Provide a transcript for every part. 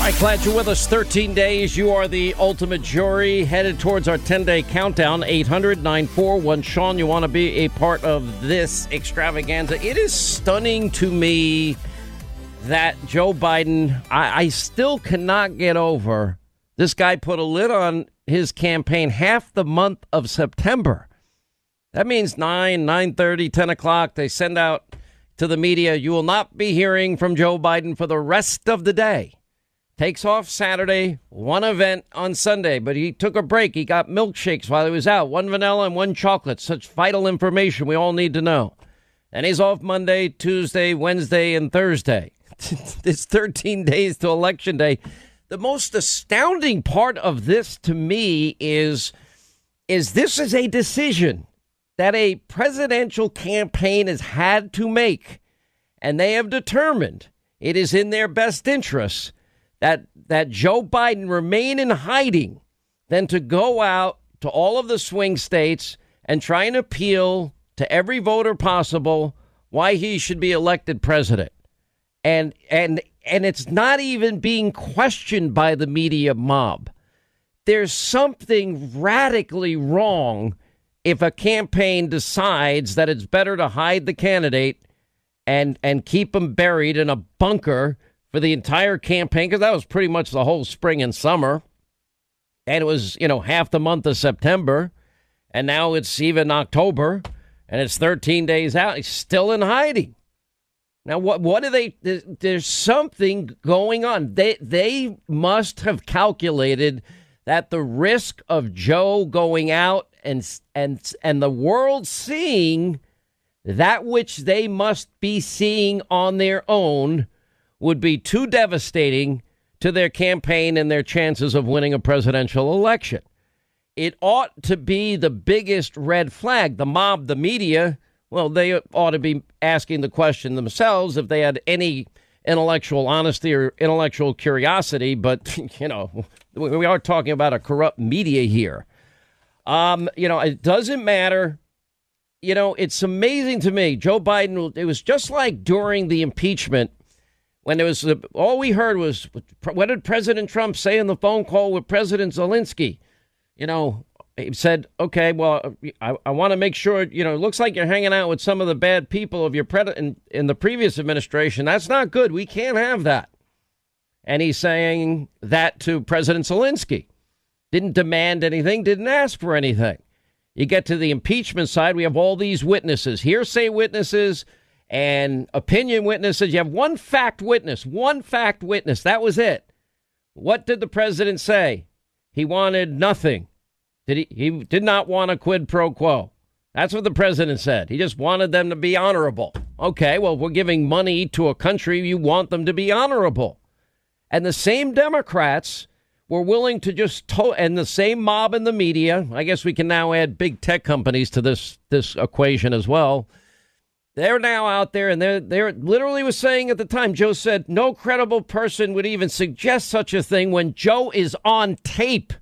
Right, glad you're with us. 13 days. You are the ultimate jury headed towards our 10 day countdown. 800 941 Sean, you want to be a part of this extravaganza. It is stunning to me that Joe Biden, I, I still cannot get over this guy put a lid on his campaign half the month of September. That means 9, 9.30, 10 o'clock. They send out to the media, you will not be hearing from Joe Biden for the rest of the day. Takes off Saturday, one event on Sunday, but he took a break. He got milkshakes while he was out, one vanilla and one chocolate. Such vital information we all need to know. And he's off Monday, Tuesday, Wednesday, and Thursday. it's 13 days to Election Day. The most astounding part of this to me is is this is a decision that a presidential campaign has had to make and they have determined it is in their best interests that that Joe Biden remain in hiding than to go out to all of the swing states and try and appeal to every voter possible why he should be elected president. And and and it's not even being questioned by the media mob. There's something radically wrong if a campaign decides that it's better to hide the candidate and and keep him buried in a bunker for the entire campaign because that was pretty much the whole spring and summer. And it was, you know, half the month of September. And now it's even October and it's 13 days out. He's still in hiding. Now, what what do they? There's something going on. They they must have calculated that the risk of Joe going out and and and the world seeing that which they must be seeing on their own would be too devastating to their campaign and their chances of winning a presidential election. It ought to be the biggest red flag. The mob, the media, well, they ought to be asking the question themselves if they had any intellectual honesty or intellectual curiosity. But, you know, we are talking about a corrupt media here. Um, you know, it doesn't matter. You know, it's amazing to me. Joe Biden, it was just like during the impeachment when there was all we heard was what did President Trump say in the phone call with President Zelensky? You know, he said, okay, well, I, I want to make sure, you know, it looks like you're hanging out with some of the bad people of your pred- in, in the previous administration. That's not good. We can't have that. And he's saying that to President Zelensky. Didn't demand anything, didn't ask for anything. You get to the impeachment side, we have all these witnesses, hearsay witnesses and opinion witnesses. You have one fact witness, one fact witness. That was it. What did the president say? He wanted nothing. Did he? He did not want a quid pro quo. That's what the president said. He just wanted them to be honorable. Okay, well, we're giving money to a country you want them to be honorable. And the same Democrats were willing to just to- and the same mob in the media. I guess we can now add big tech companies to this this equation as well. They're now out there and they're they're literally was saying at the time Joe said no credible person would even suggest such a thing when Joe is on tape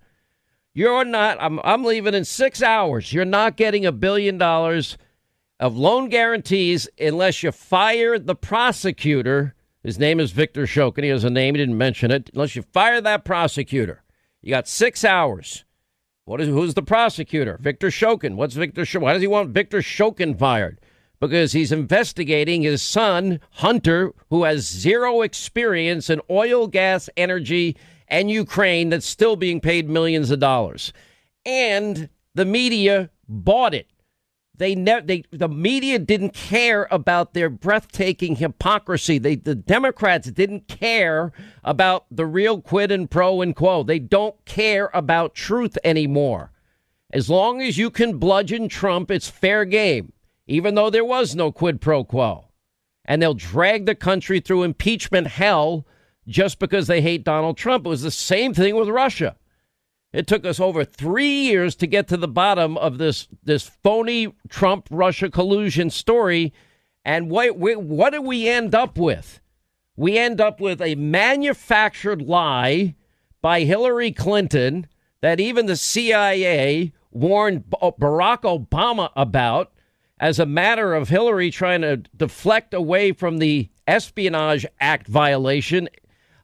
you're not, I'm, I'm leaving in six hours. You're not getting a billion dollars of loan guarantees unless you fire the prosecutor. His name is Victor Shokin. He has a name. He didn't mention it. Unless you fire that prosecutor, you got six hours. What is who's the prosecutor? Victor Shokin. What's Victor Shokin? Why does he want Victor Shokin fired? Because he's investigating his son, Hunter, who has zero experience in oil, gas, energy, and Ukraine that's still being paid millions of dollars. And the media bought it. They never they the media didn't care about their breathtaking hypocrisy. They the Democrats didn't care about the real quid and pro and quo. They don't care about truth anymore. As long as you can bludgeon Trump, it's fair game, even though there was no quid pro quo. And they'll drag the country through impeachment hell just because they hate Donald Trump. It was the same thing with Russia. It took us over three years to get to the bottom of this this phony Trump Russia collusion story. And what, what do we end up with? We end up with a manufactured lie by Hillary Clinton that even the CIA warned uh, Barack Obama about as a matter of Hillary trying to deflect away from the Espionage Act violation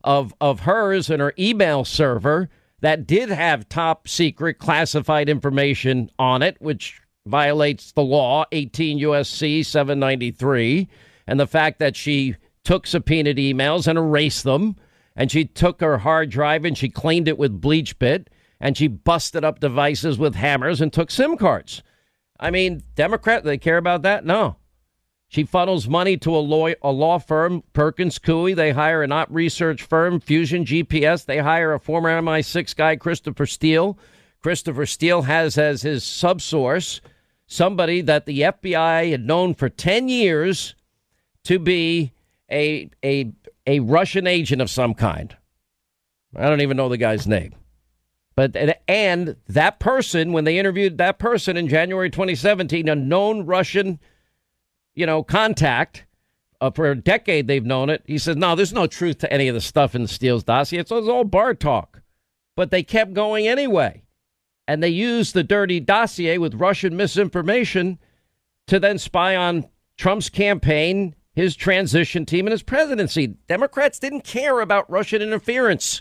of of hers and her email server that did have top secret classified information on it, which violates the law, 18 USC 793, and the fact that she took subpoenaed emails and erased them, and she took her hard drive and she cleaned it with BleachBit, and she busted up devices with hammers and took SIM cards. I mean, Democrat, they care about that? No. She funnels money to a law, a law firm, Perkins Coie. They hire an op research firm, Fusion GPS. They hire a former MI6 guy, Christopher Steele. Christopher Steele has as his subsource somebody that the FBI had known for 10 years to be a, a, a Russian agent of some kind. I don't even know the guy's name. But and that person, when they interviewed that person in January 2017, a known Russian, you know, contact uh, for a decade, they've known it. He says, "No, there's no truth to any of the stuff in Steele's dossier. It's, it's all bar talk." But they kept going anyway, and they used the dirty dossier with Russian misinformation to then spy on Trump's campaign, his transition team, and his presidency. Democrats didn't care about Russian interference.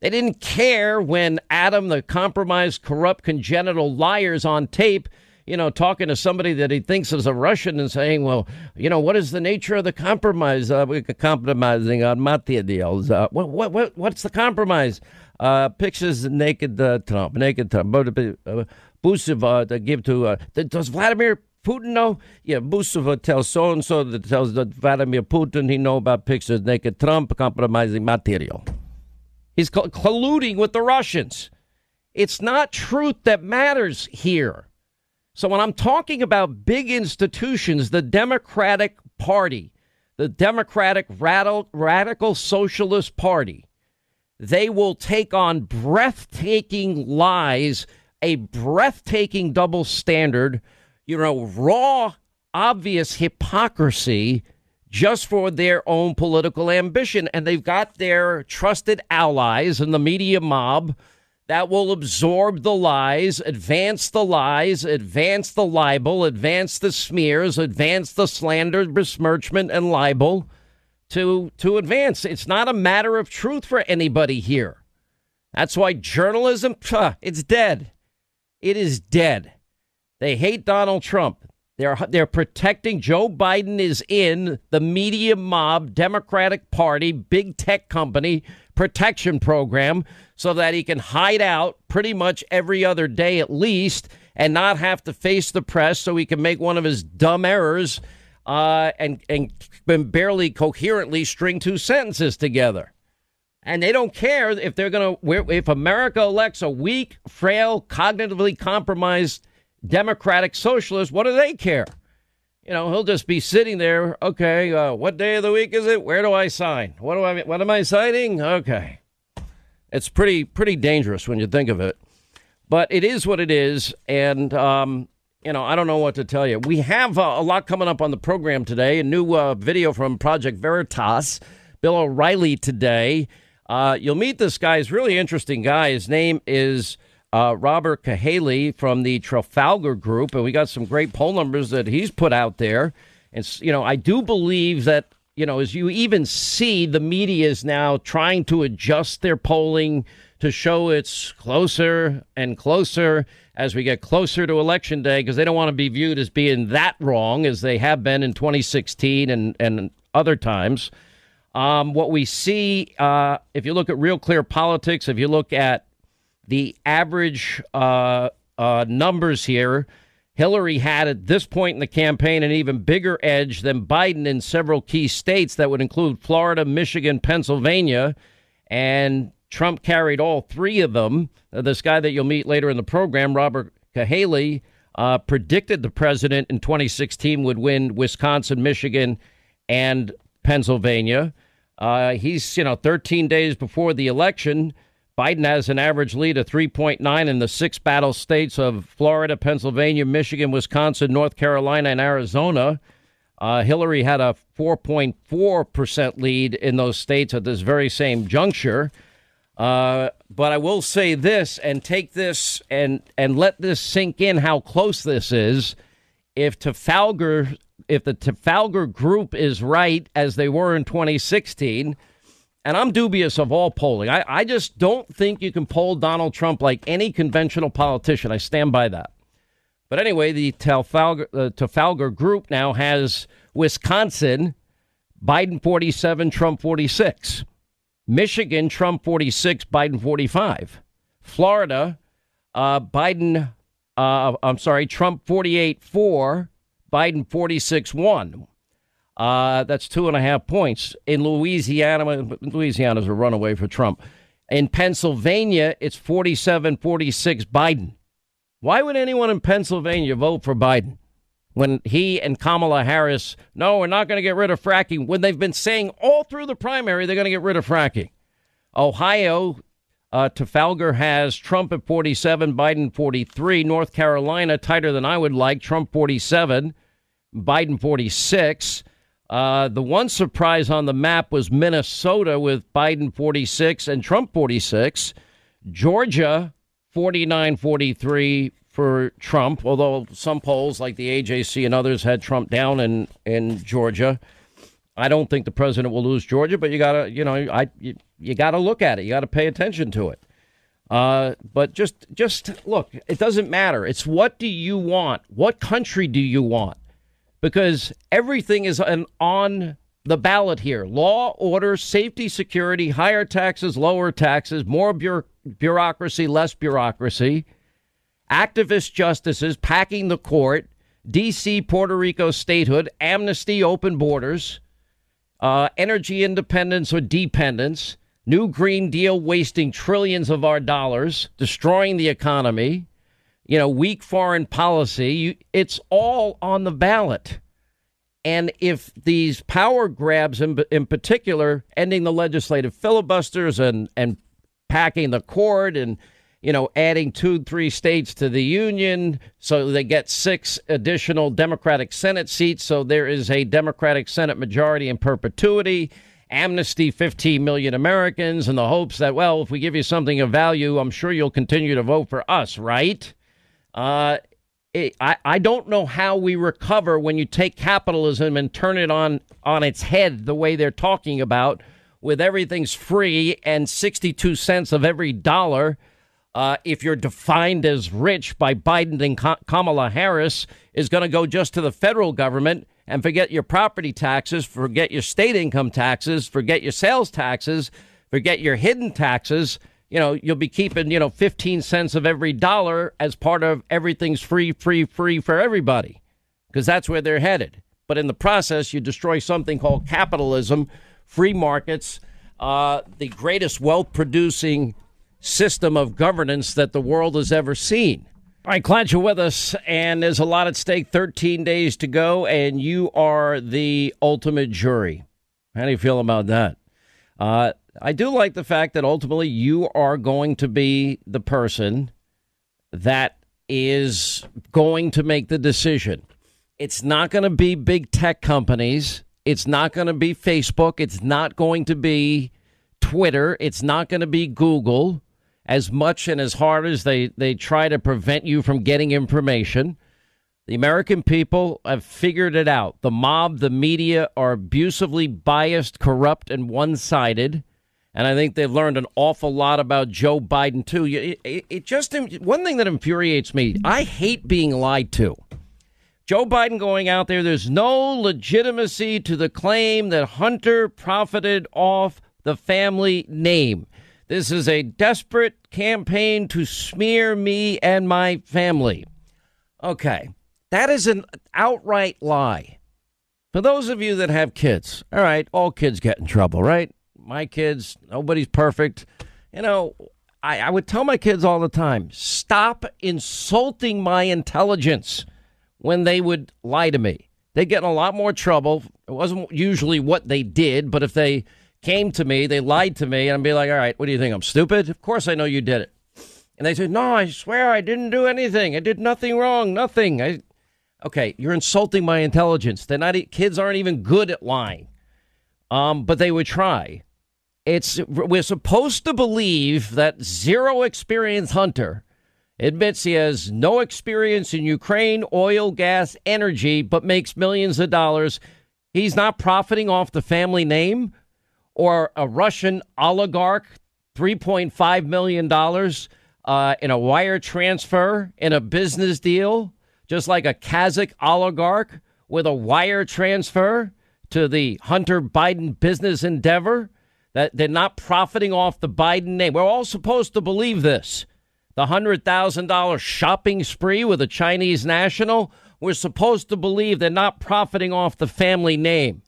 They didn't care when Adam, the compromised, corrupt, congenital liars on tape, you know, talking to somebody that he thinks is a Russian and saying, well, you know, what is the nature of the compromise? Uh, we're compromising on materials. Uh, what, what, what, what's the compromise? Uh, pictures naked uh, Trump, naked Trump. Uh, Buseva to give to, uh, does Vladimir Putin know? Yeah, Buseva tells so and so that tells Vladimir Putin he know about pictures naked Trump compromising material. He's colluding with the Russians. It's not truth that matters here. So when I'm talking about big institutions, the Democratic Party, the Democratic Radical, Radical Socialist Party, they will take on breathtaking lies, a breathtaking double standard, you know, raw, obvious hypocrisy just for their own political ambition. And they've got their trusted allies in the media mob that will absorb the lies, advance the lies, advance the libel, advance the smears, advance the slander, besmirchment, and libel to, to advance. It's not a matter of truth for anybody here. That's why journalism, it's dead. It is dead. They hate Donald Trump. They're they're protecting Joe Biden is in the media mob Democratic Party big tech company protection program so that he can hide out pretty much every other day at least and not have to face the press so he can make one of his dumb errors uh, and and barely coherently string two sentences together. And they don't care if they're going to if America elects a weak, frail, cognitively compromised Democratic socialists, what do they care? You know, he'll just be sitting there. Okay, uh, what day of the week is it? Where do I sign? What do I? What am I signing? Okay, it's pretty pretty dangerous when you think of it, but it is what it is, and um, you know, I don't know what to tell you. We have uh, a lot coming up on the program today. A new uh, video from Project Veritas. Bill O'Reilly today. Uh, you'll meet this guy. He's really interesting guy. His name is uh, Robert Cahaly from the Trafalgar Group, and we got some great poll numbers that he's put out there. And you know, I do believe that you know, as you even see, the media is now trying to adjust their polling to show it's closer and closer as we get closer to election day because they don't want to be viewed as being that wrong as they have been in 2016 and and other times. Um, what we see, uh, if you look at Real Clear Politics, if you look at the average uh, uh, numbers here, Hillary had at this point in the campaign an even bigger edge than Biden in several key states that would include Florida, Michigan, Pennsylvania, and Trump carried all three of them. Uh, this guy that you'll meet later in the program, Robert Cahaly, uh, predicted the president in 2016 would win Wisconsin, Michigan, and Pennsylvania. Uh, he's, you know, 13 days before the election. Biden has an average lead of 3.9 in the six battle states of Florida, Pennsylvania, Michigan, Wisconsin, North Carolina, and Arizona. Uh, Hillary had a 4.4% lead in those states at this very same juncture. Uh, but I will say this and take this and, and let this sink in how close this is. If Trafalgar, if the Trafalgar group is right, as they were in 2016, and I'm dubious of all polling. I, I just don't think you can poll Donald Trump like any conventional politician. I stand by that. But anyway, the Trafalgar, uh, Group now has Wisconsin, Biden 47, Trump 46. Michigan, Trump 46, Biden 45. Florida, uh, Biden, uh, I'm sorry, Trump 48 4, Biden 46 1. Uh, that's two and a half points. In Louisiana, Louisiana's a runaway for Trump. In Pennsylvania, it's 47 46 Biden. Why would anyone in Pennsylvania vote for Biden when he and Kamala Harris, no, we're not going to get rid of fracking, when they've been saying all through the primary they're going to get rid of fracking? Ohio, uh, Trafalgar has Trump at 47, Biden 43. North Carolina, tighter than I would like, Trump 47, Biden 46. Uh, the one surprise on the map was Minnesota with Biden 46 and Trump 46. Georgia, 49 43 for Trump, although some polls like the AJC and others had Trump down in, in Georgia. I don't think the president will lose Georgia, but you gotta, you know, I you, you gotta look at it. You gotta pay attention to it. Uh, but just just look, it doesn't matter. It's what do you want? What country do you want? Because everything is an, on the ballot here: law, order, safety, security, higher taxes, lower taxes, more bureaucracy less bureaucracy, activist justices packing the court, D.C., Puerto Rico statehood, amnesty, open borders, uh, energy independence or dependence, new Green Deal wasting trillions of our dollars, destroying the economy, you know, weak foreign policy. You, it's all on the ballot. And if these power grabs, in, in particular, ending the legislative filibusters and, and packing the court and you know adding two three states to the union so they get six additional democratic senate seats so there is a democratic senate majority in perpetuity amnesty 15 million americans in the hopes that well if we give you something of value i'm sure you'll continue to vote for us right uh, it, I, I don't know how we recover when you take capitalism and turn it on on its head the way they're talking about with everything's free and 62 cents of every dollar. Uh, if you're defined as rich by Biden and Kamala Harris, is going to go just to the federal government and forget your property taxes, forget your state income taxes, forget your sales taxes, forget your hidden taxes. You know, you'll be keeping, you know, 15 cents of every dollar as part of everything's free, free, free for everybody because that's where they're headed. But in the process, you destroy something called capitalism, free markets, uh, the greatest wealth producing system of governance that the world has ever seen. All right, glad you're with us. And there's a lot at stake. 13 days to go, and you are the ultimate jury. How do you feel about that? Uh, I do like the fact that ultimately you are going to be the person that is going to make the decision. It's not going to be big tech companies. It's not going to be Facebook. It's not going to be Twitter. It's not going to be Google as much and as hard as they, they try to prevent you from getting information. The American people have figured it out. The mob, the media are abusively biased, corrupt, and one sided. And I think they've learned an awful lot about Joe Biden, too. It, it, it just, one thing that infuriates me, I hate being lied to. Joe Biden going out there, there's no legitimacy to the claim that Hunter profited off the family name. This is a desperate campaign to smear me and my family. Okay, that is an outright lie. For those of you that have kids, all right, all kids get in trouble, right? My kids, nobody's perfect. You know, I, I would tell my kids all the time stop insulting my intelligence when they would lie to me. They get in a lot more trouble. It wasn't usually what they did, but if they came to me, they lied to me, and I'd be like, all right, what do you think? I'm stupid? Of course I know you did it. And they said, no, I swear I didn't do anything. I did nothing wrong, nothing. I, okay, you're insulting my intelligence. They're not, kids aren't even good at lying. Um, but they would try. It's, we're supposed to believe that zero experience hunter admits he has no experience in Ukraine, oil, gas, energy, but makes millions of dollars. He's not profiting off the family name? or a Russian oligarch, $3.5 million uh, in a wire transfer in a business deal, just like a Kazakh oligarch with a wire transfer to the Hunter Biden business endeavor, that they're not profiting off the Biden name. We're all supposed to believe this. The $100,000 shopping spree with a Chinese national, we're supposed to believe they're not profiting off the family name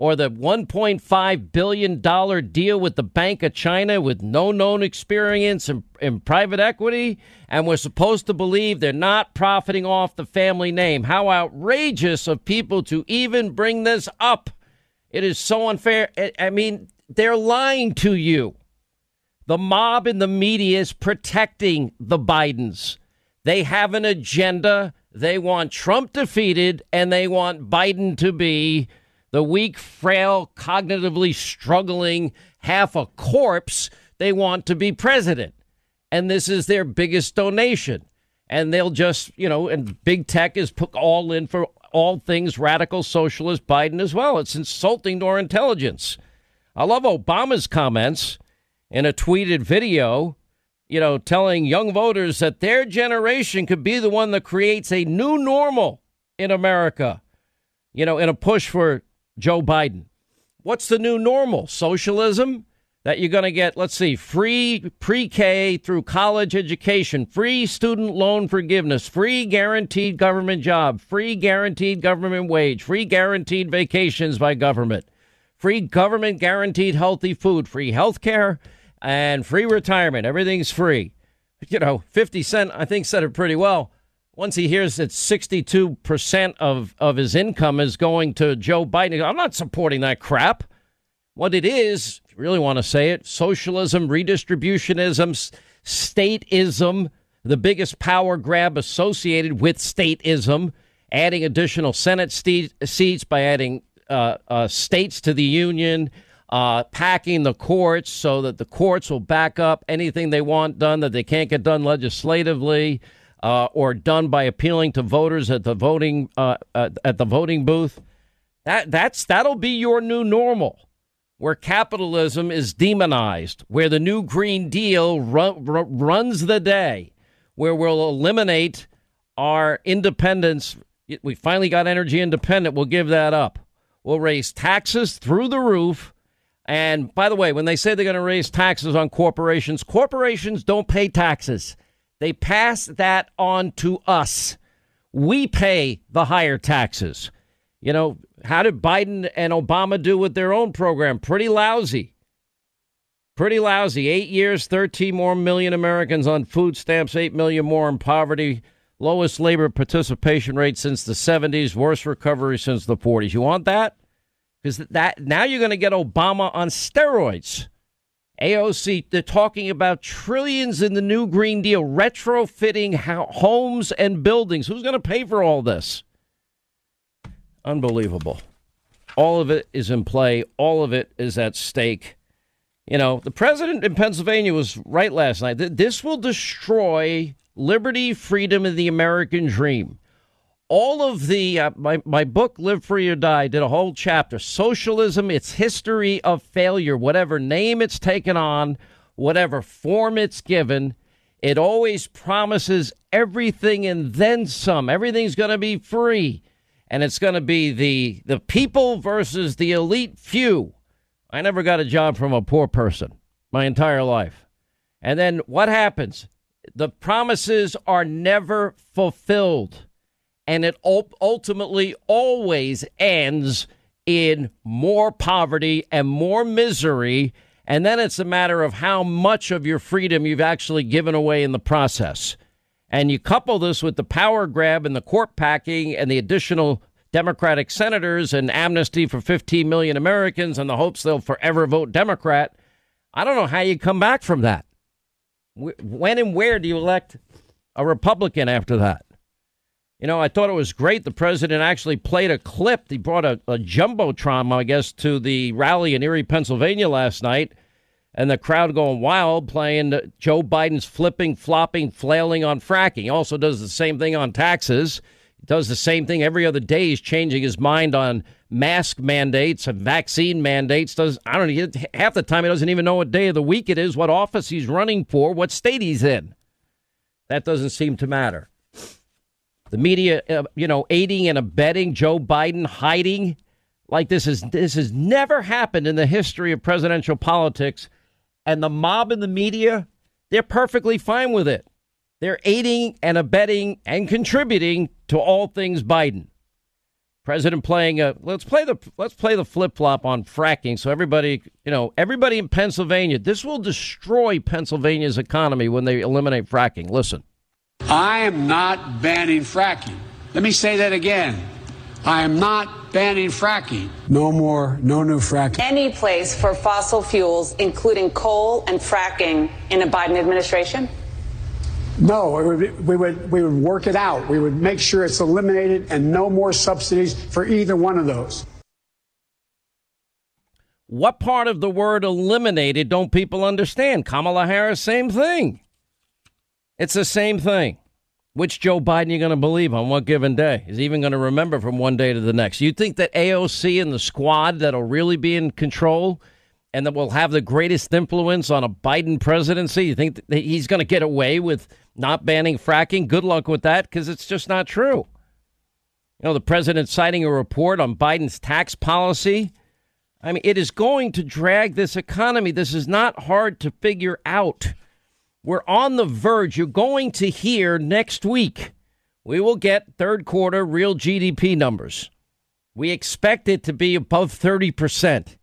or the $1.5 billion deal with the Bank of China with no known experience in, in, private equity, and we're supposed to believe they're not profiting off the family name. How outrageous of people to even bring this up. It is so unfair. I mean, they're lying to you. The mob in the media is protecting the Bidens. They have an agenda. They want Trump defeated, and they want Biden to be the weak, frail, cognitively struggling, half a corpse, they want to be president. And this is their biggest donation. And they'll just, you know, and big tech is put all in for all things radical socialist Biden as well. It's insulting to our intelligence. I love Obama's comments in a tweeted video, you know, telling young voters that their generation could be the one that creates a new normal in America, you know, in a push for Joe Biden. What's the new normal? Socialism? That you're going to get, let's see, free pre K through college education, free student loan forgiveness, free guaranteed government job, free guaranteed government wage, free guaranteed vacations by government, free government guaranteed healthy food, free health care, and free retirement. Everything's free. You know, 50 Cent, I think, said it pretty well once he hears that 62% of, of his income is going to Joe Biden, I'm not supporting that crap. What it is, if you really want to say it, socialism, redistributionism, stateism, the biggest power grab associated with stateism, adding additional Senate seats by adding uh, uh, states to the union, uh, packing the courts so that the courts will back up anything they want done that they can't get done legislatively uh, or done by appealing to voters at the voting at the voting booth. That that's that'll be your new normal, where capitalism is demonized, where the new Green Deal run, runs the day, where we'll eliminate our independence. We finally got energy independent. We'll give that up. We'll raise taxes through the roof. And by the way, when they say they're going to raise taxes on corporations, corporations don't pay taxes. They pass that on to us. We pay the higher taxes. You know, how did Biden and Obama do with their own program? Pretty lousy. Pretty lousy. Eight years, 13 more million Americans on food stamps, 8 million more in poverty, lowest labor participation rate since the 70s, worst recovery since the 40s. You want that? Because that now you're going to get Obama on steroids. AOC, they're talking about trillions in the new Green Deal, retrofitting homes and buildings. Who's going to pay for all this? Unbelievable. All of it is in play, all of it is at stake. You know, the president in Pennsylvania was right last night. This will destroy liberty, freedom, and the American dream. All of the uh, my my book live free or die did a whole chapter. Socialism its history of failure whatever name it's taken on whatever form it's given it always promises everything and then some. Everything's going to be free. And it's going to be the the people versus the elite few i never got a job from a poor person my entire life and then what happens the promises are never fulfilled and it ultimately always ends in more poverty and more misery. And then it's a matter of how much of your freedom you've actually given away in the process. And you couple this with the power grab and the court packing and the additional Democratic senators and amnesty for 15 million Americans and the hopes they'll forever vote Democrat. I don't know how you come back from that. When and where do you elect a Republican after that? You know, I thought it was great. The president actually played a clip. He brought a, a jumbotron, I guess, to the rally in Erie, Pennsylvania last night, and the crowd going wild, playing Joe Biden's flipping, flopping, flailing on fracking. He also does the same thing on taxes. Does the same thing every other day. He's changing his mind on mask mandates and vaccine mandates. Does I don't know half the time he doesn't even know what day of the week it is, what office he's running for, what state he's in. That doesn't seem to matter. The media, uh, you know, aiding and abetting Joe Biden, hiding like this is this has never happened in the history of presidential politics, and the mob and the media, they're perfectly fine with it. They're aiding and abetting and contributing to all things Biden. President playing a let's play the let's play the flip flop on fracking so everybody you know everybody in Pennsylvania this will destroy Pennsylvania's economy when they eliminate fracking. Listen, I am not banning fracking. Let me say that again. I am not banning fracking. No more, no new fracking. Any place for fossil fuels, including coal and fracking, in a Biden administration? No, would, we would we would work it out. We would make sure it's eliminated and no more subsidies for either one of those. What part of the word eliminated don't people understand? Kamala Harris, same thing. It's the same thing. Which Joe Biden are you going to believe on what given day? Is even going to remember from one day to the next? You think that AOC and the squad that'll really be in control and that will have the greatest influence on a Biden presidency? You think he's going to get away with not banning fracking? Good luck with that because it's just not true. You know, the president citing a report on Biden's tax policy. I mean, it is going to drag this economy. This is not hard to figure out. We're on the verge. You're going to hear next week. We will get third quarter real GDP numbers. We expect it to be above 30%.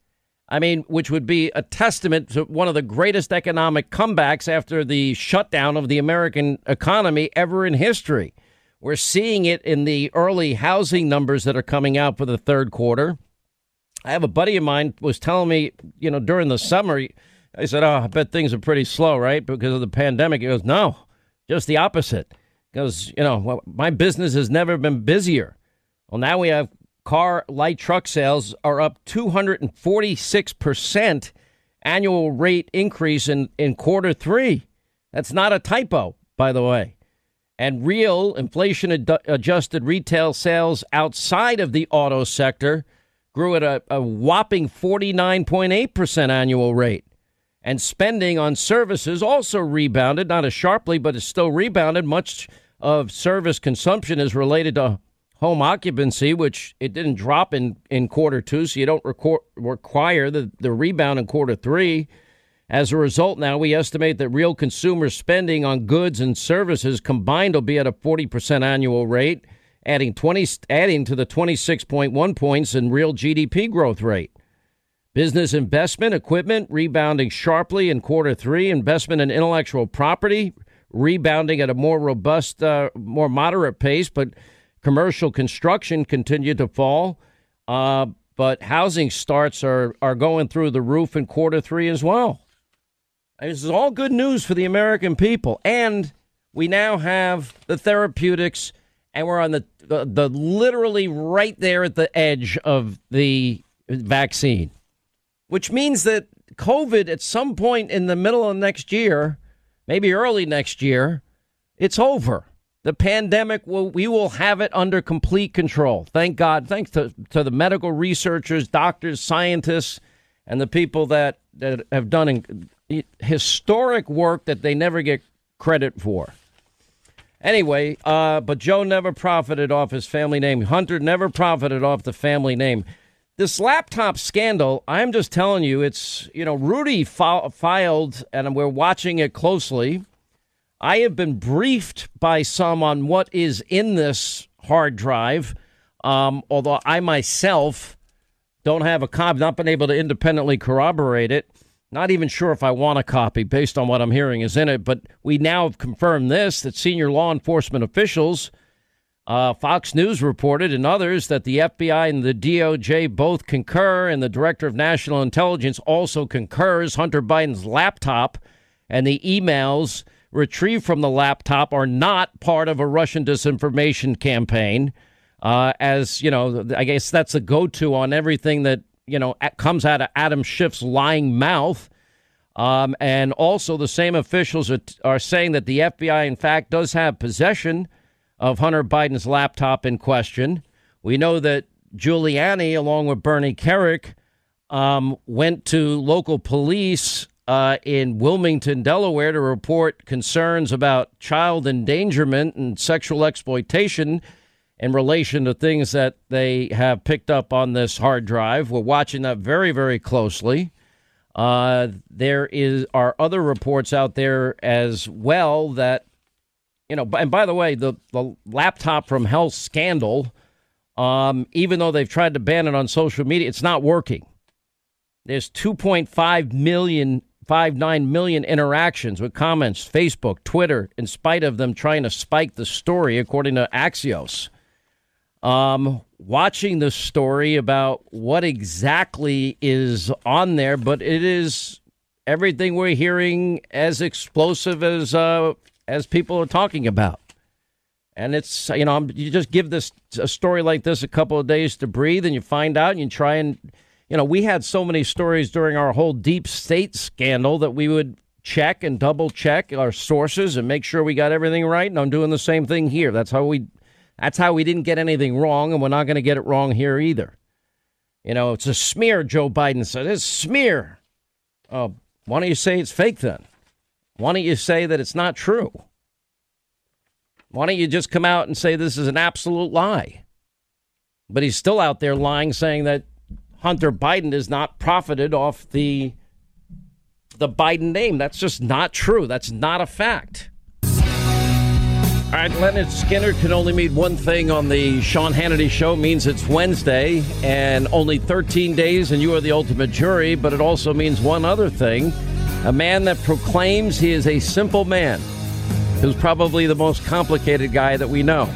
I mean, which would be a testament to one of the greatest economic comebacks after the shutdown of the American economy ever in history. We're seeing it in the early housing numbers that are coming out for the third quarter. I have a buddy of mine was telling me, you know, during the summer, I said, "Oh, I bet things are pretty slow, right, because of the pandemic." He goes, "No, just the opposite." Because you know, my business has never been busier. Well, now we have car light truck sales are up 246% annual rate increase in, in quarter three. That's not a typo, by the way. And real inflation ad- adjusted retail sales outside of the auto sector grew at a, a whopping 49.8% annual rate. And spending on services also rebounded, not as sharply, but it's still rebounded. Much of service consumption is related to home occupancy, which it didn't drop in, in quarter two, so you don't record, require the, the rebound in quarter three. As a result, now we estimate that real consumer spending on goods and services combined will be at a 40% annual rate, adding 20 adding to the 26.1 points in real GDP growth rate. Business investment equipment rebounding sharply in quarter 3, investment in intellectual property rebounding at a more robust uh, more moderate pace, but Commercial construction continued to fall, uh, but housing starts are, are going through the roof in quarter three as well. This is all good news for the American people. And we now have the therapeutics, and we're on the, the, the literally right there at the edge of the vaccine, which means that COVID at some point in the middle of next year, maybe early next year, it's over. The pandemic will we will have it under complete control. Thank God. Thanks to, to the medical researchers, doctors, scientists, and the people that, that have done historic work that they never get credit for. Anyway, uh, but Joe never profited off his family name. Hunter never profited off the family name. This laptop scandal, I'm just telling you, it's, you know, Rudy filed, and we're watching it closely I have been briefed by some on what is in this hard drive, um, although I myself don't have a copy, not been able to independently corroborate it. Not even sure if I want a copy based on what I'm hearing is in it, but we now have confirmed this that senior law enforcement officials, uh, Fox News reported, and others that the FBI and the DOJ both concur, and the director of national intelligence also concurs. Hunter Biden's laptop and the emails retrieved from the laptop are not part of a Russian disinformation campaign. Uh, as you know, I guess that's a go-to on everything that you know comes out of Adam Schiff's lying mouth. Um, and also, the same officials are, are saying that the FBI, in fact, does have possession of Hunter Biden's laptop in question. We know that Giuliani, along with Bernie Kerik, um, went to local police uh, in Wilmington, Delaware, to report concerns about child endangerment and sexual exploitation in relation to things that they have picked up on this hard drive. We're watching that very, very closely. Uh, there is are other reports out there as well that you know. And by the way, the the laptop from Hell scandal, um, even though they've tried to ban it on social media, it's not working. There's 2.5 million, 59 million interactions with comments, Facebook, Twitter, in spite of them trying to spike the story, according to Axios. Um, watching the story about what exactly is on there, but it is everything we're hearing as explosive as uh, as people are talking about. And it's you know you just give this a story like this a couple of days to breathe, and you find out, and you try and you know, we had so many stories during our whole deep state scandal that we would check and double check our sources and make sure we got everything right. And I'm doing the same thing here. That's how we that's how we didn't get anything wrong, and we're not going to get it wrong here either. You know, it's a smear, Joe Biden said. It's a smear. Oh, why don't you say it's fake then? Why don't you say that it's not true? Why don't you just come out and say this is an absolute lie? But he's still out there lying, saying that Hunter Biden has not profited off the the Biden name. That's just not true. That's not a fact. All right, Lynyrd Skynyrd can only mean one thing on the Sean Hannity show. Means it's Wednesday and only 13 days, and you are the ultimate jury. But it also means one other thing: a man that proclaims he is a simple man, who's probably the most complicated guy that we know.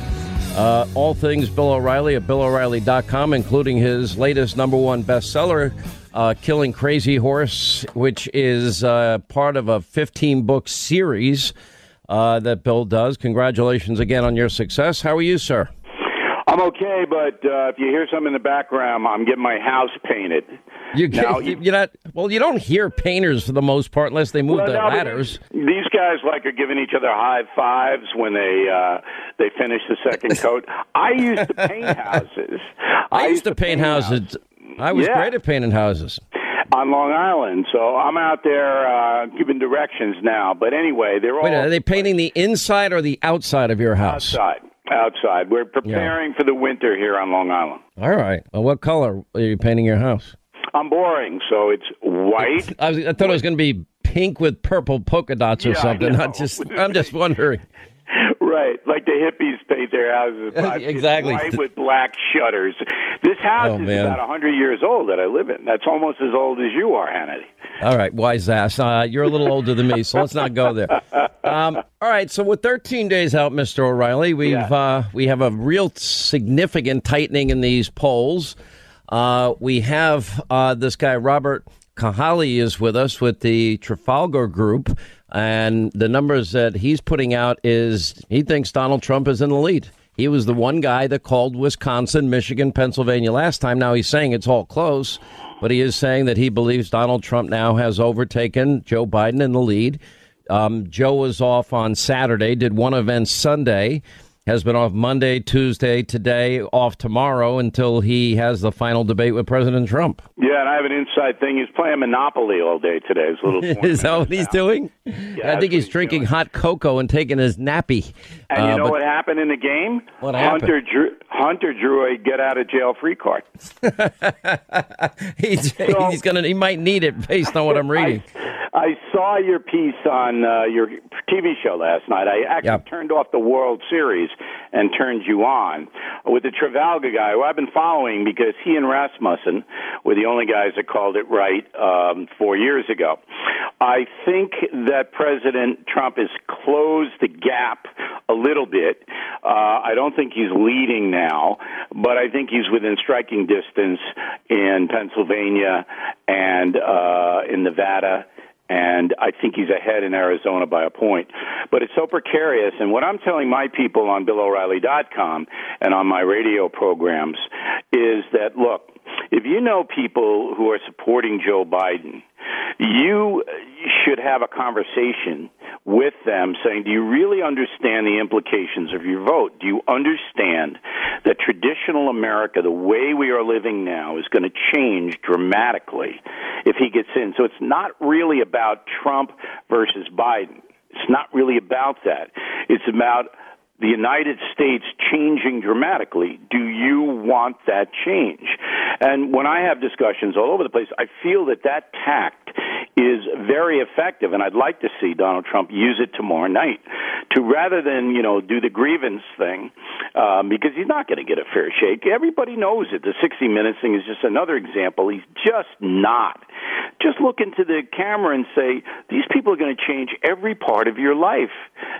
Uh, all things Bill O'Reilly at BillO'Reilly.com, including his latest number one bestseller, uh, Killing Crazy Horse, which is uh, part of a 15 book series uh, that Bill does. Congratulations again on your success. How are you, sir? I'm okay, but uh, if you hear something in the background, I'm getting my house painted. You now, you're not. Well, you don't hear painters for the most part unless they move well, their ladders. These guys like are giving each other high fives when they uh, they finish the second coat. I used to paint houses. I, I used, to, paint, paint houses. houses. I was yeah. great at painting houses on Long Island. So I'm out there uh, giving directions now. But anyway, they're all. Wait, are they painting the inside or the outside of your house? Outside. Outside. We're preparing yeah. for the winter here on Long Island. All right. Well, what color are you painting your house? I'm boring, so it's white. I, was, I thought it was going to be pink with purple polka dots or yeah, something. Not just. I'm just wondering. Right, like the hippies paint their houses exactly white with black shutters. This house oh, is man. about hundred years old that I live in. That's almost as old as you are, Hannity. All right, wise ass. Uh, you're a little older than me, so let's not go there. Um, all right, so with 13 days out, Mr. O'Reilly, we've yeah. uh, we have a real significant tightening in these polls. Uh, we have uh, this guy Robert Cahaly is with us with the Trafalgar Group. And the numbers that he's putting out is he thinks Donald Trump is in the lead. He was the one guy that called Wisconsin, Michigan, Pennsylvania last time. Now he's saying it's all close, but he is saying that he believes Donald Trump now has overtaken Joe Biden in the lead. Um, Joe was off on Saturday, did one event Sunday has been off Monday, Tuesday, today, off tomorrow until he has the final debate with President Trump. Yeah, and I have an inside thing. He's playing Monopoly all day today. It's little Is that what he's now. doing? Yeah, I think he's drinking doing. hot cocoa and taking his nappy. And you uh, know what happened in the game? What happened? Hunter drew, Hunter drew a get out of jail free card. he's, so, he's gonna. He might need it based on what I'm reading. I saw your piece on uh, your TV show last night. I actually yep. turned off the World Series and turned you on with the Trafalgar guy, who I've been following because he and Rasmussen were the only guys that called it right um, four years ago. I think that President Trump has closed the gap a little bit. Uh, I don't think he's leading now, but I think he's within striking distance in Pennsylvania and uh, in Nevada and I think he's ahead in Arizona by a point. But it's so precarious, and what I'm telling my people on BillO'Reilly.com and on my radio programs is that look, if you know people who are supporting Joe Biden, you should have a conversation with them saying, Do you really understand the implications of your vote? Do you understand that traditional America, the way we are living now, is going to change dramatically if he gets in? So it's not really about Trump versus Biden. It's not really about that. It's about the United States changing dramatically. Do you want that change? And when I have discussions all over the place, I feel that that tact is very effective, and I'd like to see Donald Trump use it tomorrow night to rather than you know do the grievance thing um, because he's not going to get a fair shake. Everybody knows it. The 60 Minutes thing is just another example. He's just not. Just look into the camera and say these people are going to change every part of your life.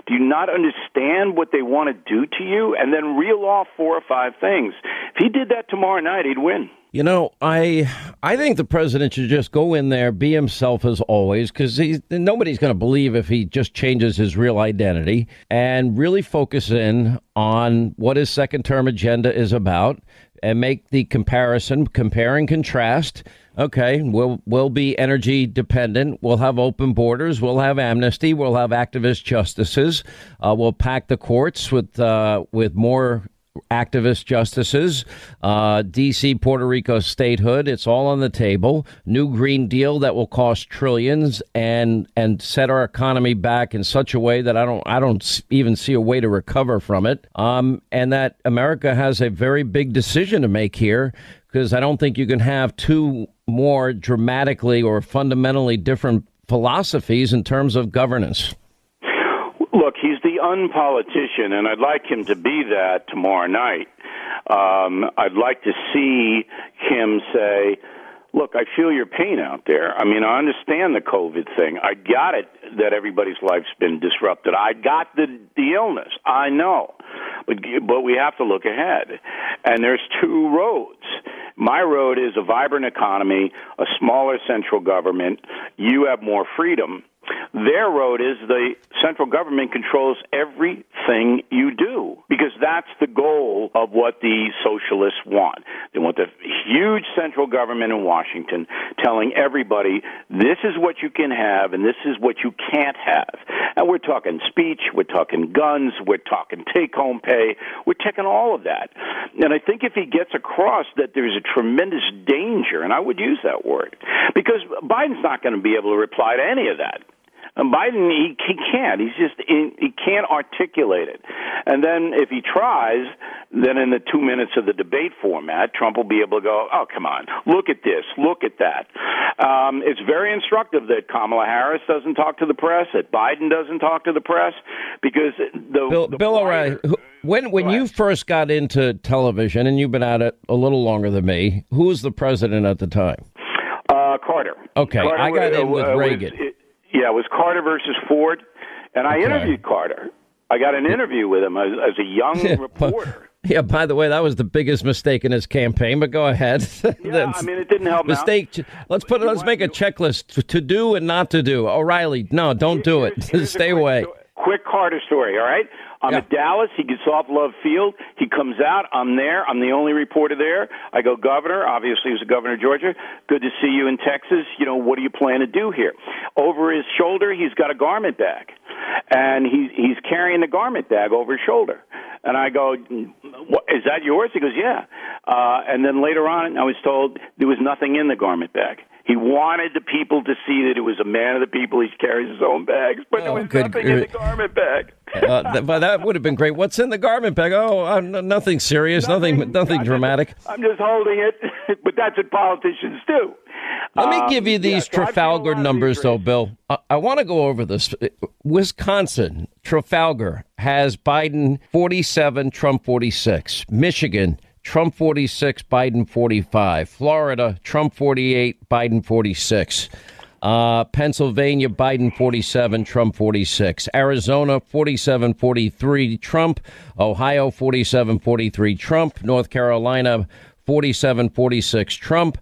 Do you not understand what they want to do to you? And then reel off four or five things. If he did that tomorrow night, he'd win. You know, I I think the president should just go in there, be himself as always, because nobody's going to believe if he just changes his real identity and really focus in on what his second term agenda is about and make the comparison, compare and contrast. Okay, we'll we'll be energy dependent. We'll have open borders. We'll have amnesty. We'll have activist justices. Uh, we'll pack the courts with uh, with more activist justices, uh, D.C., Puerto Rico statehood. It's all on the table. New Green Deal that will cost trillions and and set our economy back in such a way that I don't I don't even see a way to recover from it. Um, and that America has a very big decision to make here because I don't think you can have two more dramatically or fundamentally different philosophies in terms of governance. Look, he's the unpolitician, and I'd like him to be that tomorrow night. Um, I'd like to see him say, Look, I feel your pain out there. I mean, I understand the COVID thing. I got it that everybody's life's been disrupted. I got the the illness. I know, but but we have to look ahead. And there's two roads. My road is a vibrant economy, a smaller central government. You have more freedom their road is the central government controls everything you do because that's the goal of what the socialists want. They want the huge central government in Washington telling everybody this is what you can have and this is what you can't have. And we're talking speech, we're talking guns, we're talking take home pay, we're taking all of that. And I think if he gets across that there's a tremendous danger, and I would use that word, because Biden's not going to be able to reply to any of that. And Biden, he, he can't. He's just he, he can't articulate it. And then if he tries, then in the two minutes of the debate format, Trump will be able to go, "Oh, come on, look at this, look at that." Um, it's very instructive that Kamala Harris doesn't talk to the press, that Biden doesn't talk to the press, because the Bill, the Bill O'Reilly. When when you first got into television, and you've been at it a little longer than me, who was the president at the time? Uh, Carter. Okay, Carter I got was, in with uh, Reagan. Was, yeah, it was Carter versus Ford, and I Okay. interviewed Carter. I got an interview with him as, as a young reporter. Yeah, by the way, that was the biggest mistake in his campaign. But go ahead. Yeah, I mean, it didn't help him out. mistake. Let's put. Let's make a checklist to, do and not to do. O'Reilly, no, don't do it. Here's- here's a Stay quick away. Quick Carter story, all right? I'm Yeah. at Dallas. He gets off Love Field. He comes out. I'm there. I'm the only reporter there. I go, Governor. Obviously, he was the governor of Georgia. Good to see you in Texas. You know, what do you plan to do here? Over his shoulder, he's got a garment bag, and he's he's carrying the garment bag over his shoulder. And I go, what, is that yours? He goes, yeah. Uh, and then later on, I was told there was nothing in the garment bag. He wanted the people to see that it was a man of the people. He carries his own bags, but there Oh, was good nothing in the garment bag. Uh, th- but that would have been great. What's in the garment bag? Oh, uh, nothing serious. Nothing. Nothing, I'm dramatic. I'm just holding it, but that's what politicians do. Let me Um, give you yeah, these so I feel Trafalgar numbers, though. Bill. I, I want to go over this. Wisconsin, Trafalgar has Biden 47, Trump 46. Michigan, Trump 46, Biden 45. Florida, Trump 48, Biden 46. Uh, Pennsylvania, Biden 47, Trump 46. Arizona, 47 43, Trump. Ohio, 47 43, Trump. North Carolina, 47 46, Trump.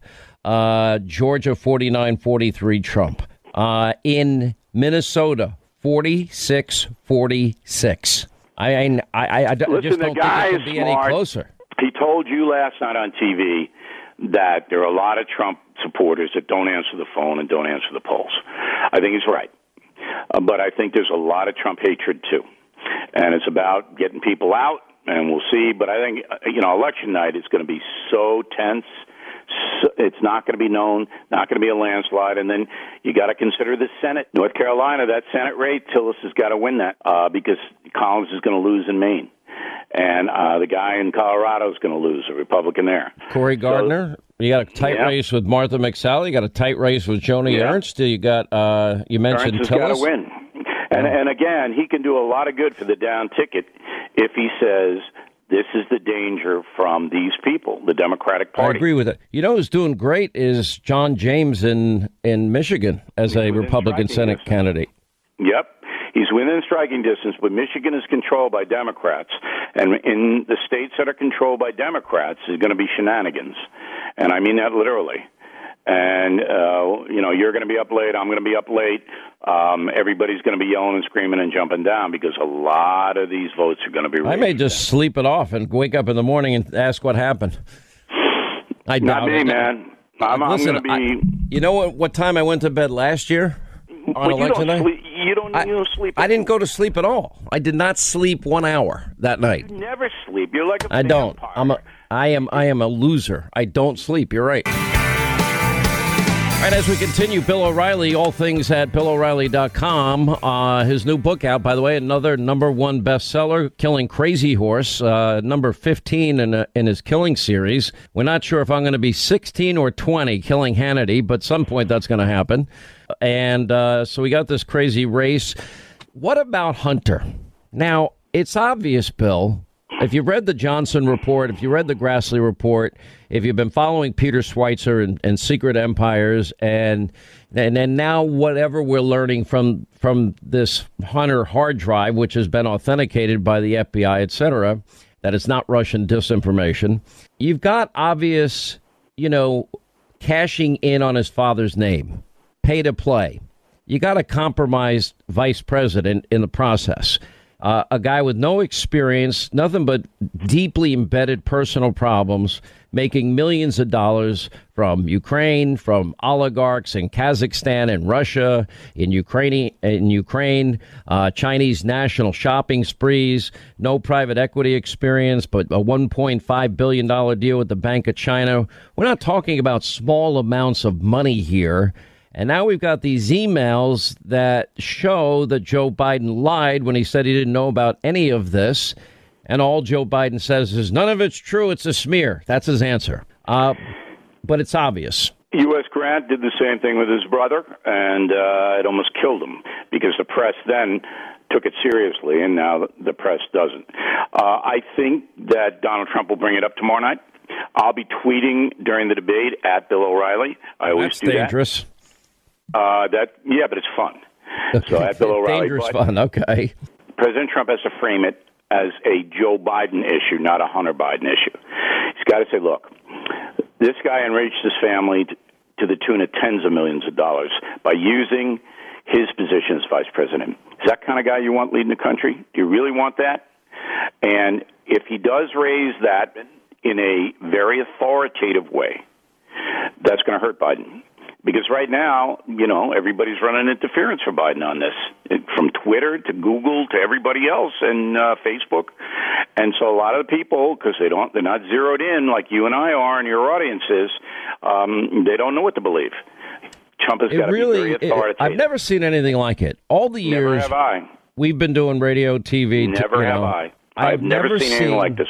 Uh, Georgia, 49 43, Trump. Uh, in Minnesota, 46 46. I, I, I, I just Listen, don't think it could be any closer. He told you last night on TV that there are a lot of Trump supporters that don't answer the phone and don't answer the polls. I think he's right. uh, but I think there's a lot of Trump hatred too, and it's about getting people out, and we'll see. But I think uh, you know, election night is going to be so tense. So it's not going to be known, not going to be a landslide, and then you got to consider the Senate. North Carolina, that Senate race, Tillis has got to win that uh, because Collins is going to lose in Maine and uh, the guy in Colorado is going to lose, a Republican there. Cory Gardner. So, you got a tight yeah. race with Martha McSally. You got a tight race with Joni yeah. Ernst. You got uh, you mentioned Ernst has got to win, and and again, he can do a lot of good for the down ticket if he says this is the danger from these people, the Democratic Party. I agree with it. You know who's doing great is John James in in Michigan as a Republican Senate distance. candidate. Yep, He's within striking distance, but Michigan is controlled by Democrats, and in the states that are controlled by Democrats is going to be shenanigans, and I mean that literally. And uh, you know, you're going to be up late. I'm going to be up late. Um, everybody's going to be yelling and screaming and jumping down because a lot of these votes are going to be. I may just sleep it off and wake up in the morning and ask what happened. I doubt Not me, it. man. I'm, Listen, I'm going to be. I, you know what? What time I went to bed last year on well, election night? Sleep, I, you sleep. I didn't go to sleep at all. I did not sleep one hour that night. You never sleep. You're like a I don't. I'm a. I am. I am a loser. I don't sleep. You're right. Right, as we continue, Bill O'Reilly, all things at BillO'Reilly.com. Uh, his new book out, by the way, another number one bestseller, Killing Crazy Horse, uh, number 15 in, a, in his killing series. We're not sure if I'm going to be 16 or 20 killing Hannity, but some point that's going to happen. And uh, so we got this crazy race. What about Hunter? Now, it's obvious, Bill, if you read the Johnson report, if you read the Grassley report, if you've been following Peter Schweizer and, and Secret Empires, and and then now whatever we're learning from from this Hunter hard drive, which has been authenticated by the FBI, et cetera, that it's not Russian disinformation, you've got obvious, you know, cashing in on his father's name, pay to play. You got a compromised vice president in the process. Uh, a guy with no experience, nothing but deeply embedded personal problems, making millions of dollars from Ukraine, from oligarchs in Kazakhstan and Russia, in Ukraine, in Ukraine, uh, Chinese national shopping sprees, no private equity experience, but a 1.5 billion dollar deal with the Bank of China. We're not talking about small amounts of money here. And now we've got these emails that show that Joe Biden lied when he said he didn't know about any of this. And all Joe Biden says is none of it's true. It's a smear. That's his answer. Uh, but it's obvious. U.S. Grant did the same thing with his brother, and uh, it almost killed him because the press then took it seriously, and now the press doesn't. Uh, I think that Donald Trump will bring it up tomorrow night. I'll be tweeting during the debate at Bill O'Reilly. I always That's do dangerous. That. Uh, that yeah, but it's fun. So at Bill O'Reilly, dangerous fun. Okay. President Trump has to frame it as a Joe Biden issue, not a Hunter Biden issue. He's got to say, look, this guy enriched his family to the tune of tens of millions of dollars by using his position as vice president. Is that kind of guy you want leading the country? Do you really want that? And if he does raise that in a very authoritative way, that's going to hurt Biden. Because right now, you know, everybody's running interference for Biden on this, from Twitter to Google to everybody else and uh, Facebook, and so a lot of the people, because they don't, they're not zeroed in like you and I are, and your audience is, um, they don't know what to believe. Trump has got to really, be very authoritative. It, I've never seen anything like it. All the years never have I. we've been doing radio, TV. Never have know, I. I've, I've never, never, seen, seen anything like this.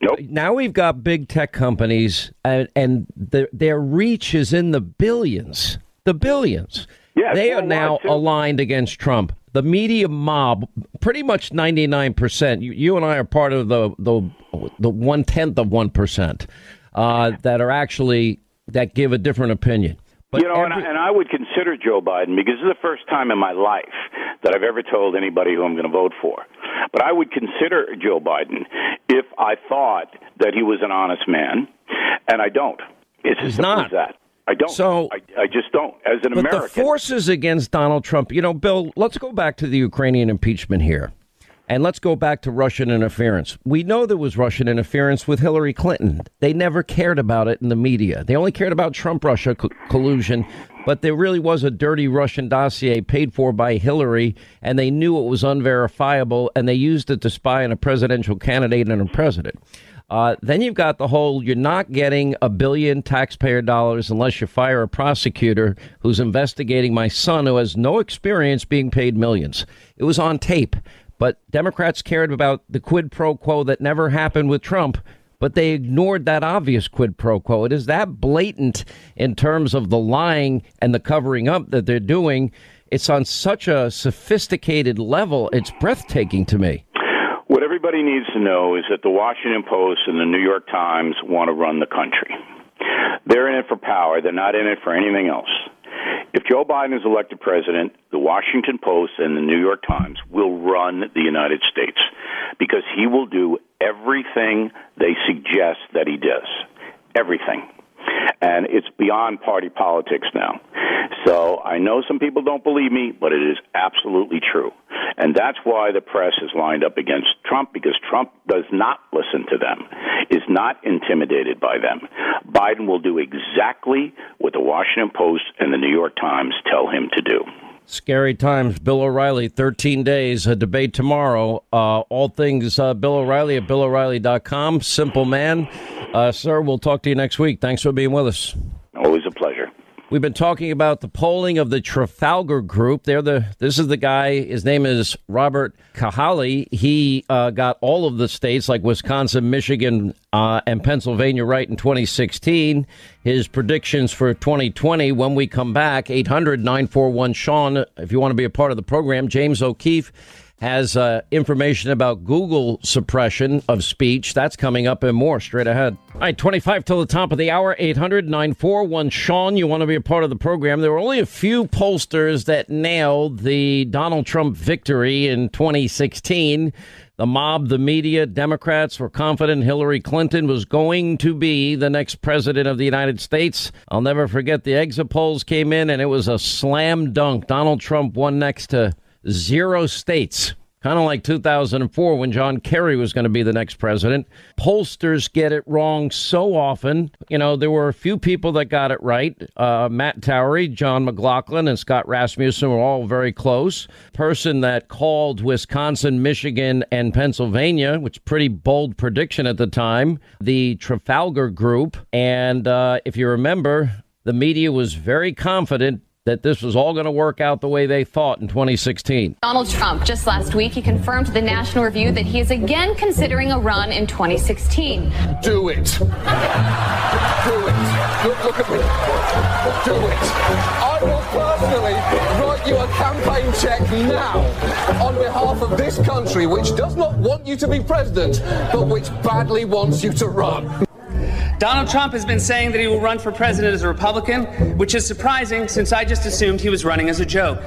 Nope. Now we've got big tech companies, and, and the, their reach is in the billions. The billions. Yeah, they are now aligned against Trump. The media mob, pretty much ninety nine percent. You and I are part of the the the one tenth of one percent uh, that are actually that give a different opinion. But you know, every- and, I, and I would consider Joe Biden because this is the first time in my life that I've ever told anybody who I'm going to vote for. But I would consider Joe Biden if I thought that he was an honest man, and I don't. It's He's not. that. I don't. So I, I just don't. As an but American, the forces against Donald Trump. You know, Bill. Let's go back to the Ukrainian impeachment here. And let's go back to Russian interference. We know there was Russian interference with Hillary Clinton. They never cared about it in the media. They only cared about Trump Russia co- collusion but there really was a dirty Russian dossier paid for by Hillary, and they knew it was unverifiable, and they used it to spy on a presidential candidate and a president. Uh, then you've got the whole you're not getting a billion taxpayer dollars unless you fire a prosecutor who's investigating my son who has no experience being paid millions. It was on tape, but Democrats cared about the quid pro quo that never happened with Trump but they ignored that obvious quid pro quo. It is that blatant in terms of the lying and the covering up that they're doing. It's on such a sophisticated level. It's breathtaking to me. What everybody needs to know is that the Washington Post and the New York Times want to run the country. They're in it for power. They're not in it for anything else. If Joe Biden is elected president, the Washington Post and the New York Times will run the United States because he will do everything they suggest that he does. Everything. And it's beyond party politics now. So I know some people don't believe me, but it is absolutely true. And that's why the press is lined up against Trump because Trump does not listen to them, is not intimidated by them. Biden will do exactly what the Washington Post and the New York Times tell him to do. Scary times. Bill O'Reilly, 13 days, a debate tomorrow. Uh, all things uh, Bill O'Reilly at BillO'Reilly.com. Simple man. Uh, sir, we'll talk to you next week. Thanks for being with us. Always. We've been talking about the polling of the Trafalgar Group. They're the this is the guy. His name is Robert Cahaly. He uh, got all of the states like Wisconsin, Michigan, uh, and Pennsylvania right in 2016. His predictions for 2020. When we come back, 800 941 Sean. If you want to be a part of the program, James O'Keefe has uh, information about Google suppression of speech. That's coming up and more straight ahead. All right, 25 till the top of the hour, 800 941 Sean. You want to be a part of the program. There were only a few pollsters that nailed the Donald Trump victory in 2016. The mob, the media, Democrats were confident Hillary Clinton was going to be the next president of the United States. I'll never forget the exit polls came in and it was a slam dunk. Donald Trump won next to zero states. Kind of like 2004 when John Kerry was going to be the next president. Pollsters get it wrong so often. You know, there were a few people that got it right. Uh, Matt Towery, John McLaughlin, and Scott Rasmussen were all very close. Person that called Wisconsin, Michigan, and Pennsylvania, which pretty bold prediction at the time, the Trafalgar Group. And uh, if you remember, the media was very confident that this was all going to work out the way they thought in 2016. Donald Trump, just last week, he confirmed to the National Review that he is again considering a run in 2016. Do it. Do it. Look, look at me. Do it. I will personally write you a campaign check now on behalf of this country, which does not want you to be president, but which badly wants you to run. Donald Trump has been saying that he will run for president as a Republican, which is surprising since I just assumed he was running as a joke.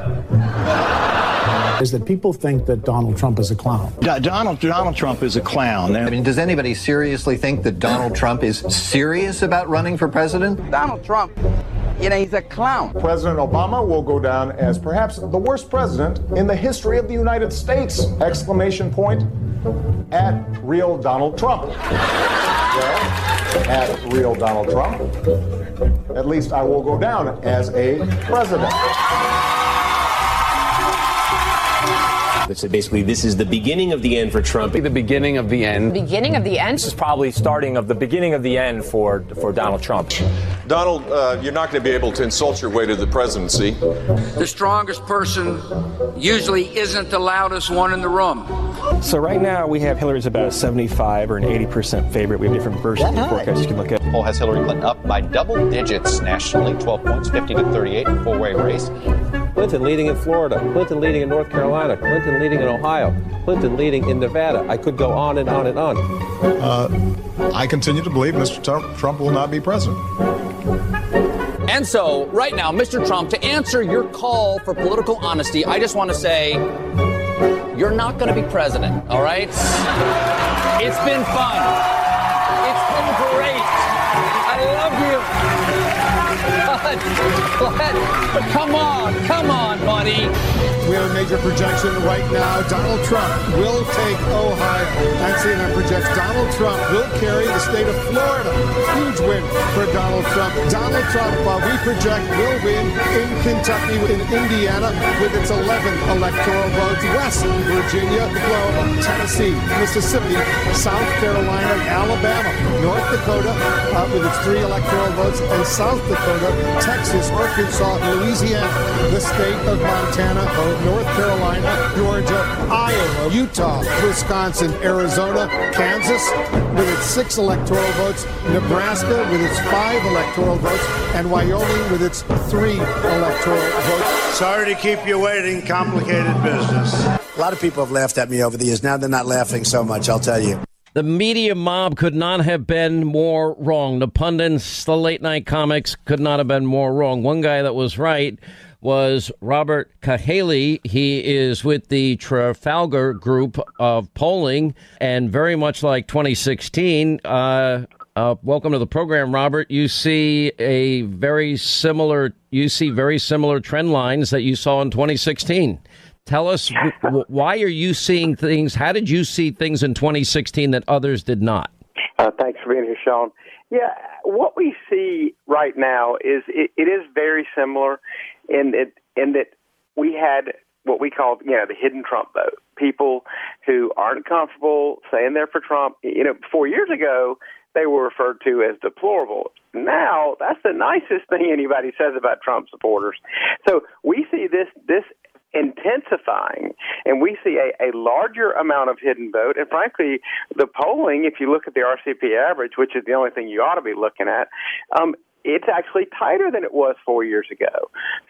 Is that people think that Donald Trump is a clown? Donald Donald Trump is a clown. I mean, does anybody seriously think that Donald Trump is serious about running for president? Donald Trump you know, he's a clown. President Obama will go down as perhaps the worst president in the history of the United States! Exclamation point at real Donald Trump. Well, at real Donald Trump. At least I will go down as a president. So basically, this is the beginning of the end for Trump. The beginning of the end. The beginning of the end. This is probably starting of the beginning of the end for for Donald Trump. Donald, uh, you're not going to be able to insult your way to the presidency. The strongest person usually isn't the loudest one in the room. So right now we have Hillary's about a 75 or an 80 percent favorite. We have different versions of forecasts you can look at. Poll has Hillary Clinton up by double digits nationally, 12 points, 50 to 38, four-way race. Clinton leading in Florida, Clinton leading in North Carolina, Clinton leading in Ohio, Clinton leading in Nevada. I could go on and on and on. Uh, I continue to believe Mr. Trump, Trump will not be president. And so, right now, Mr. Trump, to answer your call for political honesty, I just want to say you're not going to be president, all right? It's been fun. It's been great. I love you. Come on, come on, buddy. We have a major projection right now. Donald Trump will take Ohio. And CNN projects Donald Trump will carry the state of Florida. Huge win for Donald Trump. Donald Trump, uh, we project, will win in Kentucky, in Indiana, with its 11 electoral votes. West Virginia, Oklahoma, Tennessee, Mississippi, South Carolina, Alabama, North Dakota, uh, with its three electoral votes, and South Dakota, Texas, Arkansas, Louisiana, the state of Montana, North Carolina, Georgia, Iowa, Utah, Wisconsin, Arizona, Kansas with its six electoral votes, Nebraska with its five electoral votes, and Wyoming with its three electoral votes. Sorry to keep you waiting. Complicated business. A lot of people have laughed at me over the years. Now they're not laughing so much, I'll tell you. The media mob could not have been more wrong. The pundits, the late night comics could not have been more wrong. One guy that was right was Robert Cahaly. He is with the Trafalgar Group of polling, and very much like 2016. Uh, uh, welcome to the program, Robert. You see a very similar. You see very similar trend lines that you saw in 2016. Tell us w- why are you seeing things? How did you see things in 2016 that others did not? Uh, thanks for being here, Sean. Yeah, what we see right now is it, it is very similar in it in that we had what we called, you know, the hidden Trump vote. People who aren't comfortable saying they're for Trump. You know, four years ago, they were referred to as deplorable. Now, that's the nicest thing anybody says about Trump supporters. So we see this this intensifying, and we see a, a larger amount of hidden vote. And frankly, the polling, if you look at the RCP average, which is the only thing you ought to be looking at, um, it's actually tighter than it was four years ago.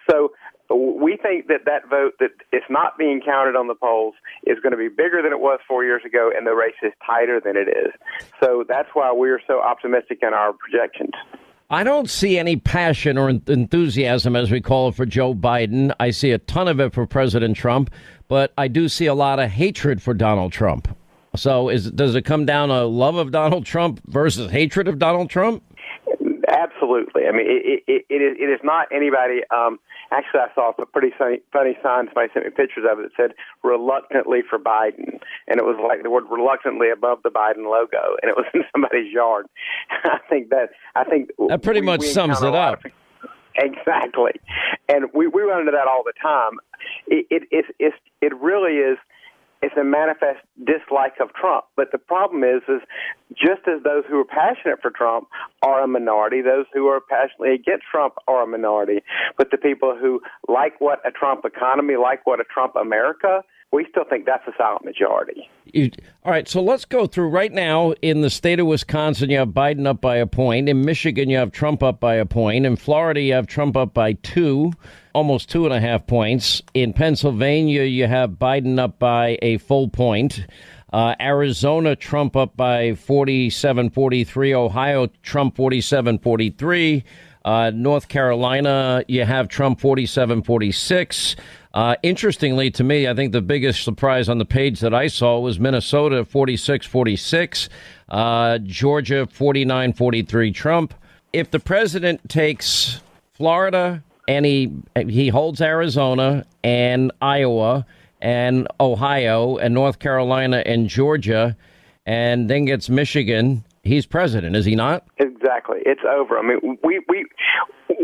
So we think that that vote that is not being counted on the polls is going to be bigger than it was four years ago, and the race is tighter than it is. So that's why we're so optimistic in our projections. I don't see any passion or enthusiasm, as we call it, for Joe Biden. I see a ton of it for President Trump, but I do see a lot of hatred for Donald Trump. So, is, does it come down to love of Donald Trump versus hatred of Donald Trump? Absolutely. I mean, it, it, it, is, it is not anybody. Um, actually, I saw a pretty funny, funny sign. Somebody sent me pictures of it that said "reluctantly for Biden," and it was like the word "reluctantly" above the Biden logo, and it was in somebody's yard. I think that I think that pretty we, much we sums it up. Exactly, and we we run into that all the time. It it it, it, it really is it's a manifest dislike of Trump. But the problem is, is just as those who are passionate for Trump are a minority, those who are passionately against Trump are a minority. But the people who like what a Trump economy, like what a Trump America, we still think that's a silent majority. You, all right, so let's go through right now. In the state of Wisconsin, you have Biden up by a point. In Michigan, you have Trump up by a point. In Florida, you have Trump up by two, almost two and a half points. In Pennsylvania, you have Biden up by a full point. Uh, Arizona, Trump up by 47 43. Ohio, Trump 47 43. Uh, North Carolina, you have Trump 47 46. Uh, interestingly to me, I think the biggest surprise on the page that I saw was Minnesota 46 46, uh, Georgia 49 43 Trump. If the president takes Florida and he, he holds Arizona and Iowa and Ohio and North Carolina and Georgia and then gets Michigan, he's president, is he not? Exactly. It's over. I mean, we, we,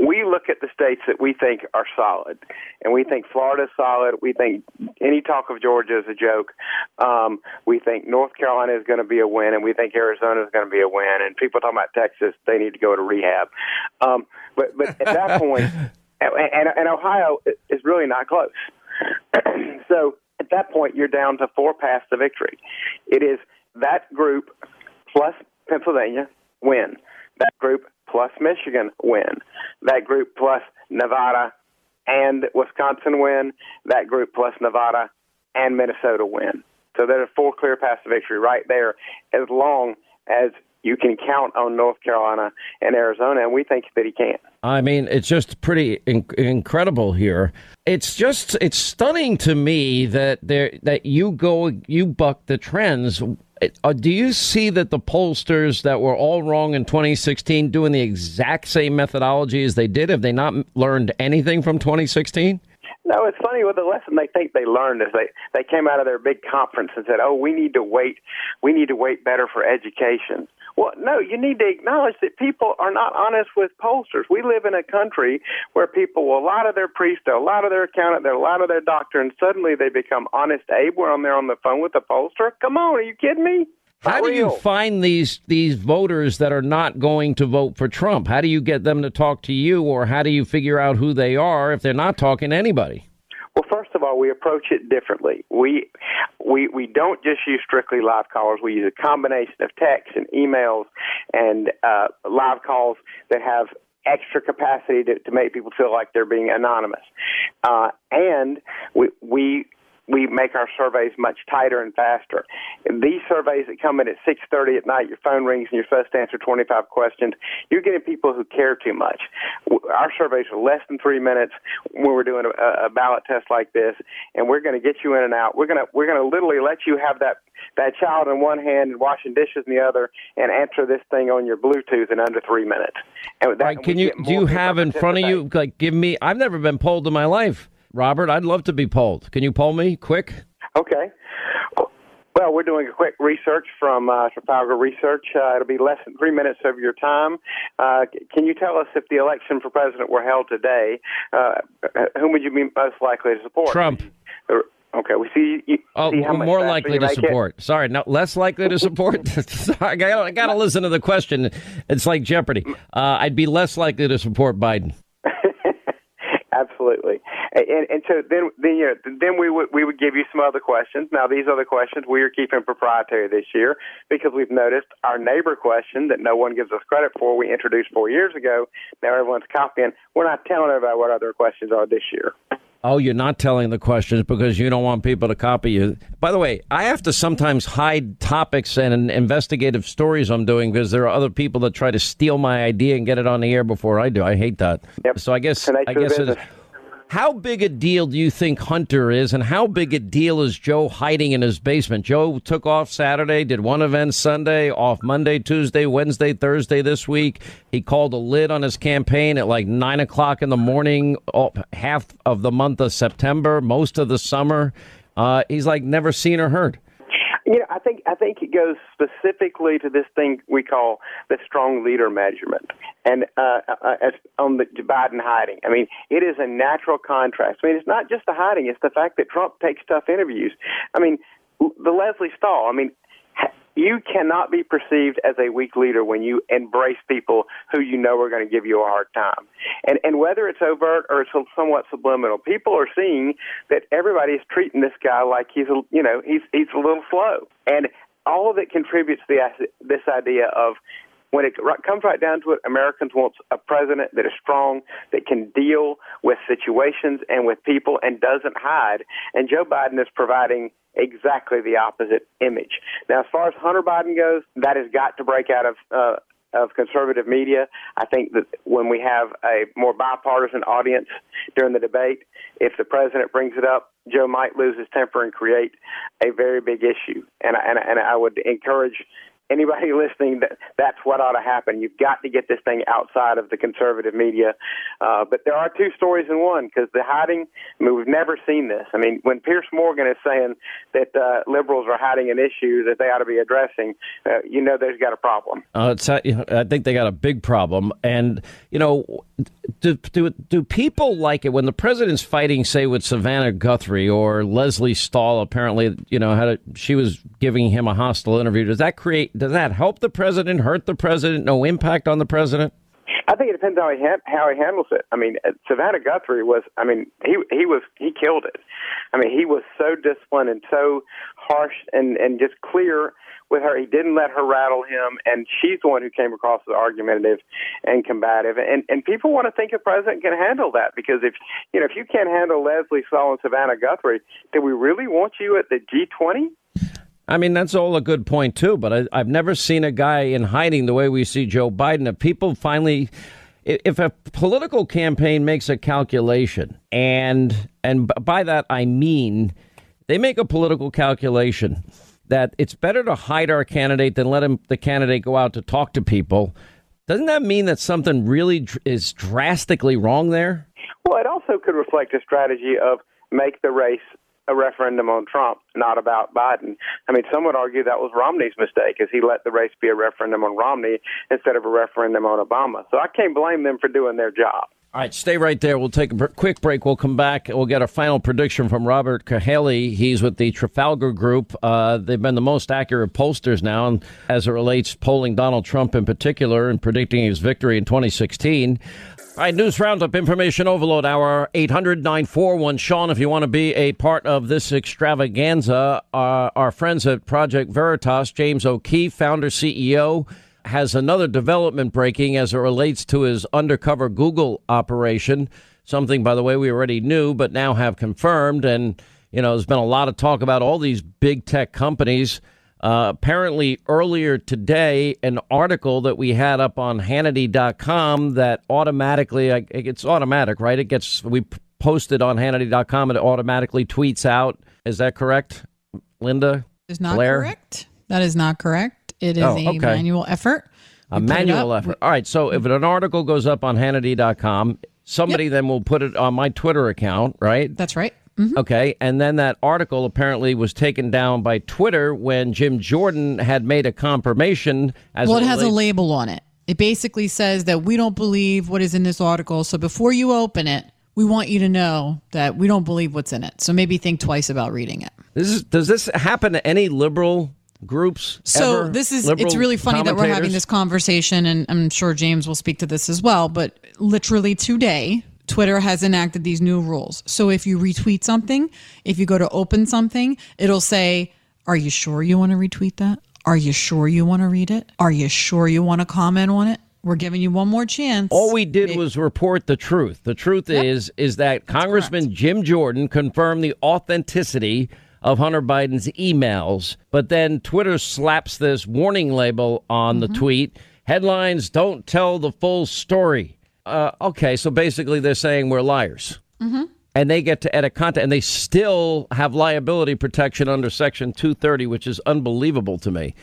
we look at the states that we think are solid, and we think Florida's solid. We think any talk of Georgia is a joke. Um, we think North Carolina is going to be a win, and we think Arizona is going to be a win. And people talking about Texas, they need to go to rehab. Um, but but at that point, and, and, and Ohio is really not close. so at that point, you're down to four paths to victory. It is that group plus Pennsylvania win. That group plus Michigan win. That group plus Nevada and Wisconsin win. That group plus Nevada and Minnesota win. So there are four clear paths to victory right there, as long as you can count on North Carolina and Arizona, and we think that he can. I mean, it's just pretty in- incredible here. It's just it's stunning to me that there that you go you buck the trends Uh, uh, do you see that the pollsters that were all wrong in 2016 doing the exact same methodology as they did? Have they not learned anything from 2016? No, it's funny. Well, the lesson they think they learned is they they came out of their big conference and said, "Oh, we need to wait. We need to wait better for education." Well, no, you need to acknowledge that people are not honest with pollsters. We live in a country where people will lie to their priest, they'll lie to their accountant, they'll lie to their doctor, and suddenly they become honest Abe when they're on the phone with the pollster. Come on, are you kidding me? How do you find these these voters that are not going to vote for Trump? How do you get them to talk to you, or how do you figure out who they are if they're not talking to anybody? Well, first of all, we approach it differently. We we we don't just use strictly live callers. We use a combination of text and emails and uh, live calls that have extra capacity to, to make people feel like they're being anonymous. Uh, and we we we make our surveys much tighter and faster. These surveys that come in at 6:30 at night, your phone rings and you're supposed to answer 25 questions. You're getting people who care too much. Our surveys are less than three minutes when we're doing a, a ballot test like this, and we're going to get you in and out. We're going to we're going to literally let you have that that child in one hand and washing dishes in the other, and answer this thing on your Bluetooth in under three minutes. And that, right, can you do you have in front of you like give me? I've never been polled in my life. Robert, I'd love to be polled. Can you poll me quick? Okay. Well, we're doing a quick research from uh, Trafalgar Research. Uh, it'll be less than three minutes of your time. Uh, can you tell us if the election for president were held today, uh, whom would you be most likely to support? Trump. Okay, we see. You, oh, see more likely to support. It? Sorry, no, less likely to support. Sorry, I got, I got to listen to the question. It's like Jeopardy. Uh, I'd be less likely to support Biden. Absolutely, and, and so then then you know, then we would we would give you some other questions. Now these other questions we are keeping proprietary this year because we've noticed our neighbor question that no one gives us credit for. We introduced four years ago. Now everyone's copying. We're not telling everybody what other questions are this year. Oh, you're not telling the questions because you don't want people to copy you. By the way, I have to sometimes hide topics and investigative stories I'm doing because there are other people that try to steal my idea and get it on the air before I do. I hate that. Yep. So I guess I guess it, how big a deal do you think Hunter is, and how big a deal is Joe hiding in his basement? Joe took off Saturday, did one event Sunday, off Monday, Tuesday, Wednesday, Thursday this week. He called a lid on his campaign at like nine o'clock in the morning, half of the month of September, most of the summer. Uh, he's like never seen or heard. You know, I think I think it goes specifically to this thing we call the strong leader measurement, and uh, uh, as on the Biden hiding. I mean, it is a natural contrast. I mean, it's not just the hiding; it's the fact that Trump takes tough interviews. I mean, the Lesley Stahl. I mean, you cannot be perceived as a weak leader when you embrace people who you know are going to give you a hard time. And and whether it's overt or it's somewhat subliminal, people are seeing that everybody is treating this guy like he's a, you know he's he's a little slow, and all of it contributes to the, this idea of when it comes right down to it, Americans want a president that is strong, that can deal with situations and with people, and doesn't hide. And Joe Biden is providing exactly the opposite image. Now, as far as Hunter Biden goes, that has got to break out of uh, of conservative media. I think that when we have a more bipartisan audience during the debate, if the president brings it up, Joe might lose his temper and create a very big issue. And and and I would encourage anybody listening, that that's what ought to happen. You've got to get this thing outside of the conservative media. Uh, but there are two stories in one because the hiding. I mean, we've never seen this. I mean, when Piers Morgan is saying that uh, liberals are hiding an issue that they ought to be addressing, uh, you know, there's got a problem. Uh, I think they got a big problem, and you know, do, do do people like it when the president's fighting, say, with Savannah Guthrie or Lesley Stahl? Apparently, you know, had she was giving him a hostile interview. Does that create? Does that help the president? Hurt the president? No impact on the president? I think it depends how he ha- how he handles it. I mean, uh, Savannah Guthrie was. I mean, he he was he killed it. I mean, he was so disciplined and so harsh and and just clear with her. He didn't let her rattle him, and she's the one who came across as argumentative and combative. And and people want to think a president can handle that because if you know if you can't handle Lesley Stahl and Savannah Guthrie, do we really want you at the G20? I mean, that's all a good point, too, but I, I've never seen a guy in hiding the way we see Joe Biden. If people finally if a political campaign makes a calculation and and by that I mean they make a political calculation that it's better to hide our candidate than let him the candidate go out to talk to people. Doesn't that mean that something really is drastically wrong there? Well, it also could reflect a strategy of make the race a referendum on Trump, not about Biden. I mean, some would argue that was Romney's mistake, as he let the race be a referendum on Romney instead of a referendum on Obama. So I can't blame them for doing their job. All right, stay right there. We'll take a quick break. We'll come back. We'll get a final prediction from Robert Cahaly. He's with the Trafalgar Group. Uh, they've been the most accurate pollsters now, and as it relates polling Donald Trump in particular and predicting his victory in 2016. All right, news roundup, information overload hour 800 941 Sean. If you want to be a part of this extravaganza, uh, our friends at Project Veritas, James O'Keefe, founder, CEO, has another development breaking as it relates to his undercover Google operation. Something, by the way, we already knew, but now have confirmed. And, you know, there's been a lot of talk about all these big tech companies. Uh, apparently, earlier today, an article that we had up on Hannity.com that automatically, it's automatic, right? It gets, we posted on Hannity.com, and it automatically tweets out. Is that correct, Linda? Is not Blair? correct. That is not correct. It is Oh, a manual effort. A We it manual effort. All right. So if an article goes up on Hannity.com, somebody then will put it on my Twitter account, right? That's right. Mhm. Okay. And then that article apparently was taken down by Twitter when Jim Jordan had made a confirmation as well, it has a label on it. It basically says that we don't believe what is in this article. So before you open it, we want you to know that we don't believe what's in it. So maybe think twice about reading it. This is, does this happen to any liberal groups? So ever? this is Liberal it's really funny that we're having this conversation and I'm sure James will speak to this as well, but literally today Twitter has enacted these new rules. So if you retweet something, if you go to open something, it'll say, "Are you sure you want to retweet that? Are you sure you want to read it? Are you sure you want to comment on it? We're giving you one more chance." All we did was report the truth. The truth is is that Congressman Jim Jordan confirmed the authenticity of Hunter Biden's emails, but then Twitter slaps this warning label on the mm-hmm. tweet. Headlines don't tell the full story. Uh, okay, so basically they're saying we're liars. Mm-hmm. And they get to edit content, and they still have liability protection under Section 230, which is unbelievable to me.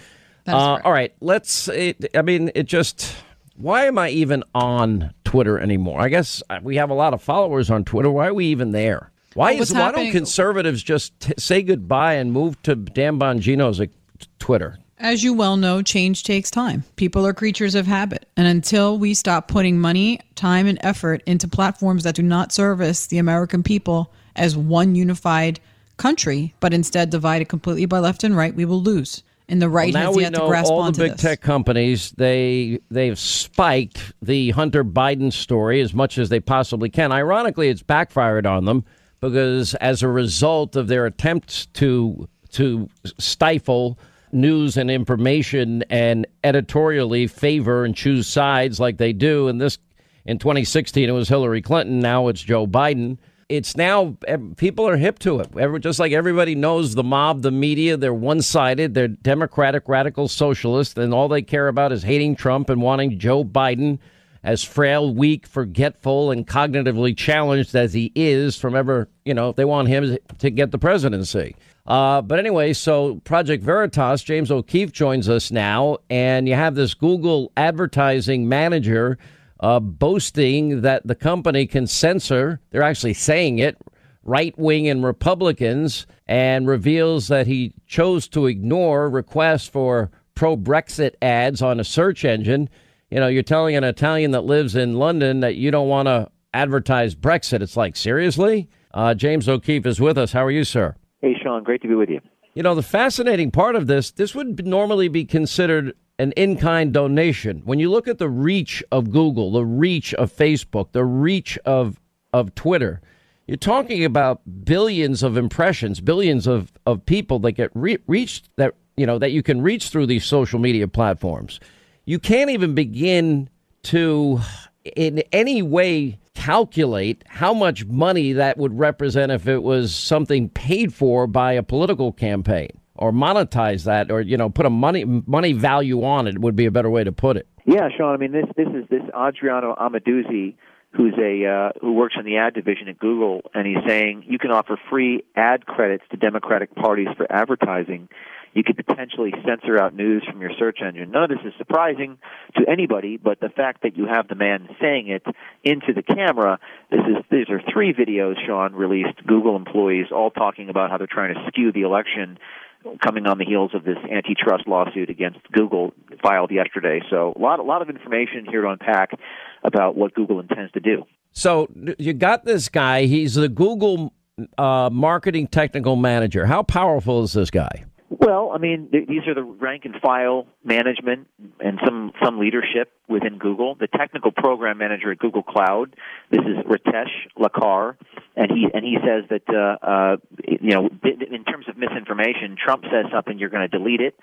Uh, all right, let's. It, I mean, it just. Why am I even on Twitter anymore? I guess uh, we have a lot of followers on Twitter. Why are we even there? Why Well, is why don't conservatives just t- say goodbye and move to Dan Bongino's Twitter? As you well know, change takes time. People are creatures of habit. And until we stop putting money, time, and effort into platforms that do not service the American people as one unified country, but instead divided completely by left and right, we will lose. And the right Well, now has we yet to grasp all the onto big this. tech companies they they've spiked the Hunter Biden story as much as they possibly can. Ironically, it's backfired on them because as a result of their attempts to to stifle news and information and editorially favor and choose sides like they do. In this in 2016 it was Hillary Clinton. Now it's Joe Biden. It's now people are hip to it. Every, just like everybody knows the mob the media they're one-sided. They're democratic radical socialists and all they care about is hating Trump and wanting Joe Biden as frail weak forgetful and cognitively challenged as he is from ever you know they want him to get the presidency uh, but anyway, so Project Veritas, James O'Keefe joins us now, and you have this Google advertising manager uh, boasting that the company can censor, they're actually saying it, right wing and Republicans, and reveals that he chose to ignore requests for pro Brexit ads on a search engine. You know, you're telling an Italian that lives in London that you don't want to advertise Brexit. It's like, seriously? Uh, James O'Keefe is with us. How are you, sir? Hey, Sean, great to be with you. You know, the fascinating part of this, this would normally be considered an in kind donation. When you look at the reach of Google, the reach of Facebook, the reach of, of Twitter, you're talking about billions of impressions, billions of, of people that get re- reached that, you know, that you can reach through these social media platforms. You can't even begin to, in any way, calculate how much money that would represent if it was something paid for by a political campaign or monetize that or you know put a money money value on it would be a better way to put it Yeah, Sean. I mean, this this is this Adriano Amaduzzi, who's a uh, who works in the ad division at Google, and he's saying you can offer free ad credits to Democratic parties for advertising. You could potentially censor out news from your search engine. None of this is surprising to anybody, but the fact that you have the man saying it into the camera, this is these are three videos Sean released Google employees all talking about how they're trying to skew the election coming on the heels of this antitrust lawsuit against Google filed yesterday. So a lot, a lot of information here to unpack about what Google intends to do. So you got this guy. He's the Google uh, marketing technical manager. How powerful is this guy? Well, I mean, th- these are the rank and file management and some some leadership within Google. The technical program manager at Google Cloud. This is Ritesh Lakhkar, and he and he says that uh, uh, you know, in terms of misinformation, Trump says something, you're going to delete it.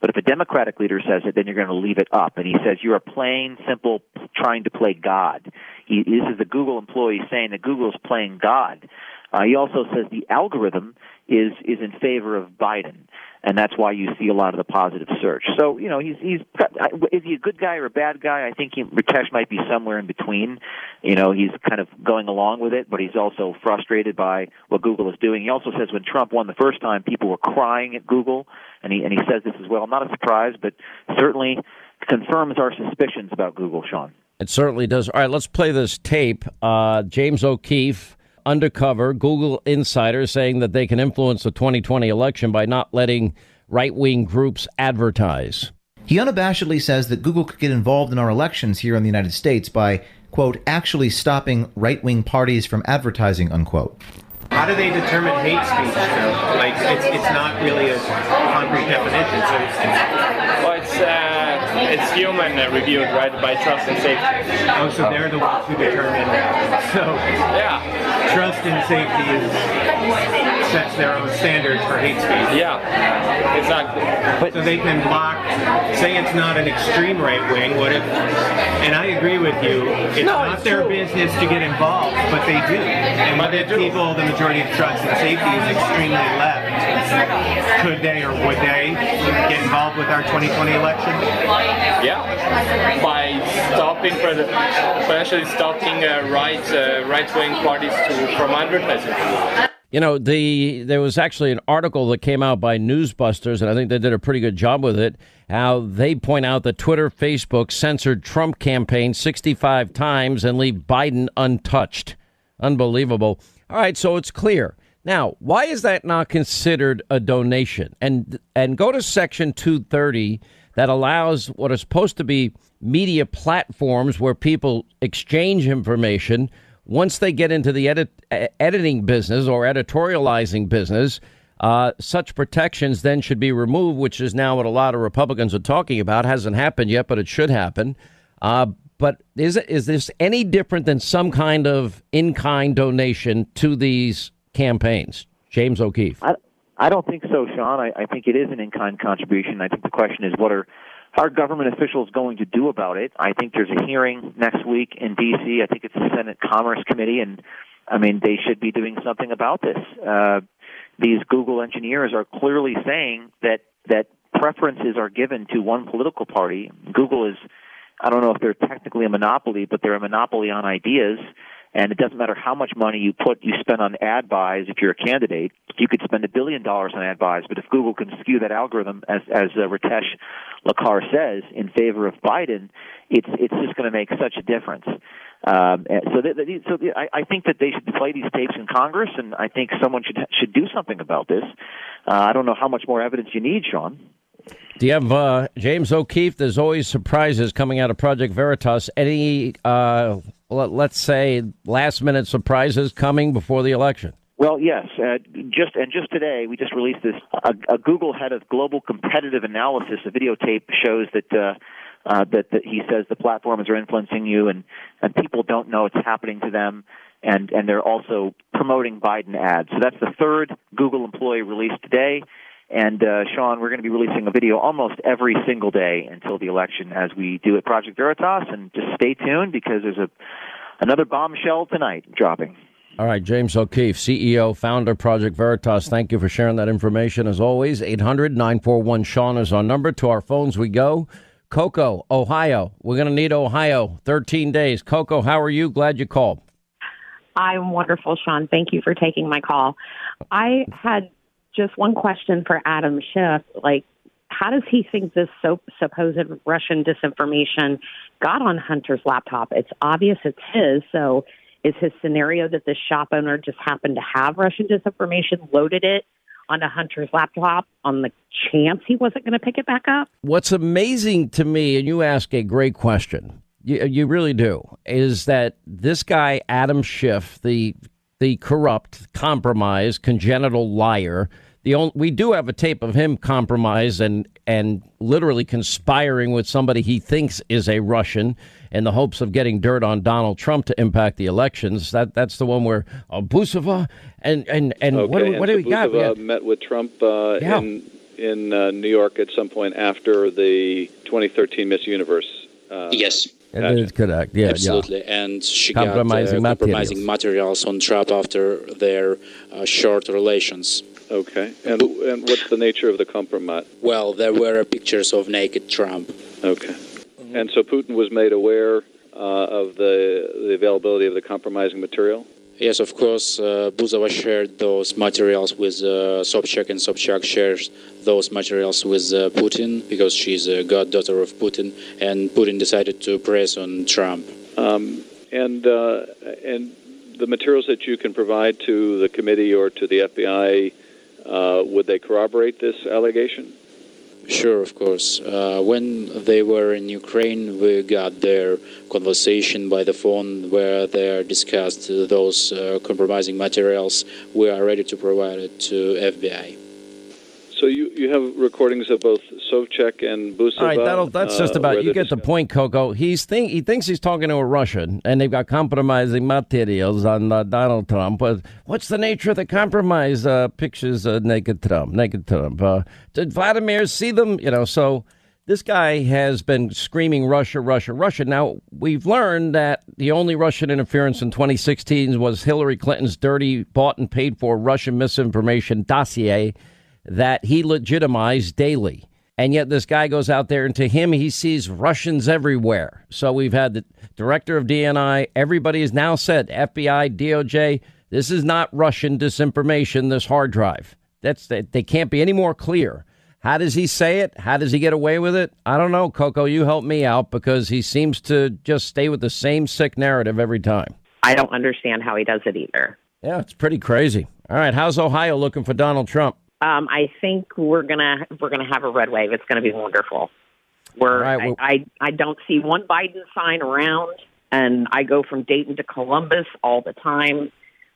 But if a Democratic leader says it, then you're going to leave it up. And he says you are plain, simple, trying to play God. He, this is the Google employee saying that Google is playing God. Uh, he also says the algorithm is is in favor of Biden and that's why you see a lot of the positive search. So you know, he's he's is he a good guy or a bad guy? I think he, Ritesh might be somewhere in between. You know, he's kind of going along with it, but he's also frustrated by what Google is doing. He also says when Trump won the first time, people were crying at Google, and he and he says this as well. Not a surprise, but certainly confirms our suspicions about Google, Sean. It certainly does. All right, let's play this tape. Uh, James O'Keefe undercover Google insiders saying that they can influence the 2020 election by not letting right wing groups advertise. He unabashedly says that Google could get involved in our elections here in the United States by, quote, actually stopping right wing parties from advertising, unquote. How do they determine hate speech? Though? Like, it's, it's not really a concrete definition. So it's, well, it's, uh, it's human uh, reviewed, right, by trust and safety. Oh, so they're the ones who determine. So, yeah trust and safety is, sets their own standards for hate speech. Yeah, exactly. But, so they can block, say it's not an extreme right wing, what if, and I agree with you, it's no, not it's their true. business to get involved, but they do. And but they do. people, the majority of trust and safety is extremely left, could they or would they get involved with our 2020 election? Yeah, by stopping, potentially stopping uh, right, uh, right-wing parties to from advertising. You know, the there was actually an article that came out by Newsbusters, and I think they did a pretty good job with it. How they point out that Twitter, Facebook censored Trump campaign 65 times and leave Biden untouched. Unbelievable. All right, so it's clear. Now, why is that not considered a donation? And and go to section 230 that allows what are supposed to be media platforms where people exchange information once they get into the edit, editing business or editorializing business, uh, such protections then should be removed, which is now what a lot of Republicans are talking about. Hasn't happened yet, but it should happen. Uh, but is it, is this any different than some kind of in kind donation to these campaigns? James O'Keefe. I, I don't think so, Sean. I, I think it is an in kind contribution. I think the question is what are are government officials going to do about it? I think there's a hearing next week in D.C. I think it's the Senate Commerce Committee, and I mean they should be doing something about this. Uh, these Google engineers are clearly saying that that preferences are given to one political party. Google is, I don't know if they're technically a monopoly, but they're a monopoly on ideas. And it doesn't matter how much money you put, you spend on ad buys. If you're a candidate, you could spend a billion dollars on ad buys. But if Google can skew that algorithm, as as uh, Ritesh Lakhkar says, in favor of Biden, it's it's just going to make such a difference. Um, so, so I, I think that they should play these tapes in Congress, and I think someone should should do something about this. Uh, I don't know how much more evidence you need, Sean. Do you have uh, James O'Keefe? There's always surprises coming out of Project Veritas. Any uh, let's say, last minute surprises coming before the election? Well, yes. Uh, just and just today, we just released this. A, a, Google head of global competitive analysis. A videotape shows that. Uh, uh, that, that he says the platforms are influencing you, and and people don't know it's happening to them, and and they're also promoting Biden ads. So that's the third Google employee released today. And uh, Sean, we're going to be releasing a video almost every single day until the election, as we do at Project Veritas. And just stay tuned because there's a another bombshell tonight dropping. All right, James O'Keefe, CEO, founder, Project Veritas. Thank you for sharing that information. As always, 800 941 Sean is our number. To our phones we go. Coco, Ohio. We're going to need Ohio 13 days. Coco, how are you? Glad you called. I'm wonderful, Sean. Thank you for taking my call. I had just one question for Adam Schiff. Like, how does he think this so, supposed Russian disinformation got on Hunter's laptop? It's obvious it's his. So, is his scenario that the shop owner just happened to have Russian disinformation, loaded it onto Hunter's laptop on the chance he wasn't going to pick it back up? What's amazing to me, and you ask a great question, you, you really do, is that this guy, Adam Schiff, the the corrupt, compromised, congenital liar. The only, we do have a tape of him compromised and and literally conspiring with somebody he thinks is a Russian in the hopes of getting dirt on Donald Trump to impact the elections. That that's the one where Abusova and and and okay, what, do- and what do we got? We Abusova met with Trump uh, Yeah. in in uh, New York at some point after the 2013 Miss Universe. Uh, Yes. That is correct. Yeah, Absolutely. And she Compromising got uh, materials. compromising materials on Trump after their uh, short relations. Okay. And and what's the nature of the compromise? Well, there were pictures of naked Trump. Okay. And so Putin was made aware uh, of the the availability of the compromising material. Yes, of course, uh, Buzova shared those materials with uh, Sobchak, and Sobchak shares those materials with uh, Putin because she's a goddaughter of Putin, and Putin decided to press on Trump. Um, and uh, and the materials that you can provide to the committee or to the FBI, uh, would they corroborate this allegation? Sure, of course. Uh, when they were in Ukraine, we got their conversation by the phone where they discussed those uh, compromising materials. We are ready to provide it to FBI. So you, you have recordings of both Sobchak and Buzova. All right, that'll, that's just uh, about. You get the point, Coco. He's think he thinks he's talking to a Russian, and they've got compromising materials on uh, Donald Trump. But what's the nature of the compromise? Uh, pictures of naked Trump, naked Trump. Uh, did Vladimir see them? You know, so this guy has been screaming Russia, Russia, Russia. Now we've learned that the only Russian interference in 2016 was Hillary Clinton's dirty, bought and paid for Russian misinformation dossier that he legitimized daily. And yet this guy goes out there and to him he sees Russians everywhere. So we've had the director of DNI, everybody has now said FBI, DOJ, this is not Russian disinformation, this hard drive. That's they can't be any more clear. How does he say it? How does he get away with it? I don't know, Coco, you help me out because he seems to just stay with the same sick narrative every time. I don't understand how he does it either. Yeah, it's pretty crazy. All right, how's Ohio looking for Donald Trump? Um, I think we're gonna we're gonna have a red wave. It's gonna be wonderful. All right, well- I, I I don't see one Biden sign around, and I go from Dayton to Columbus all the time.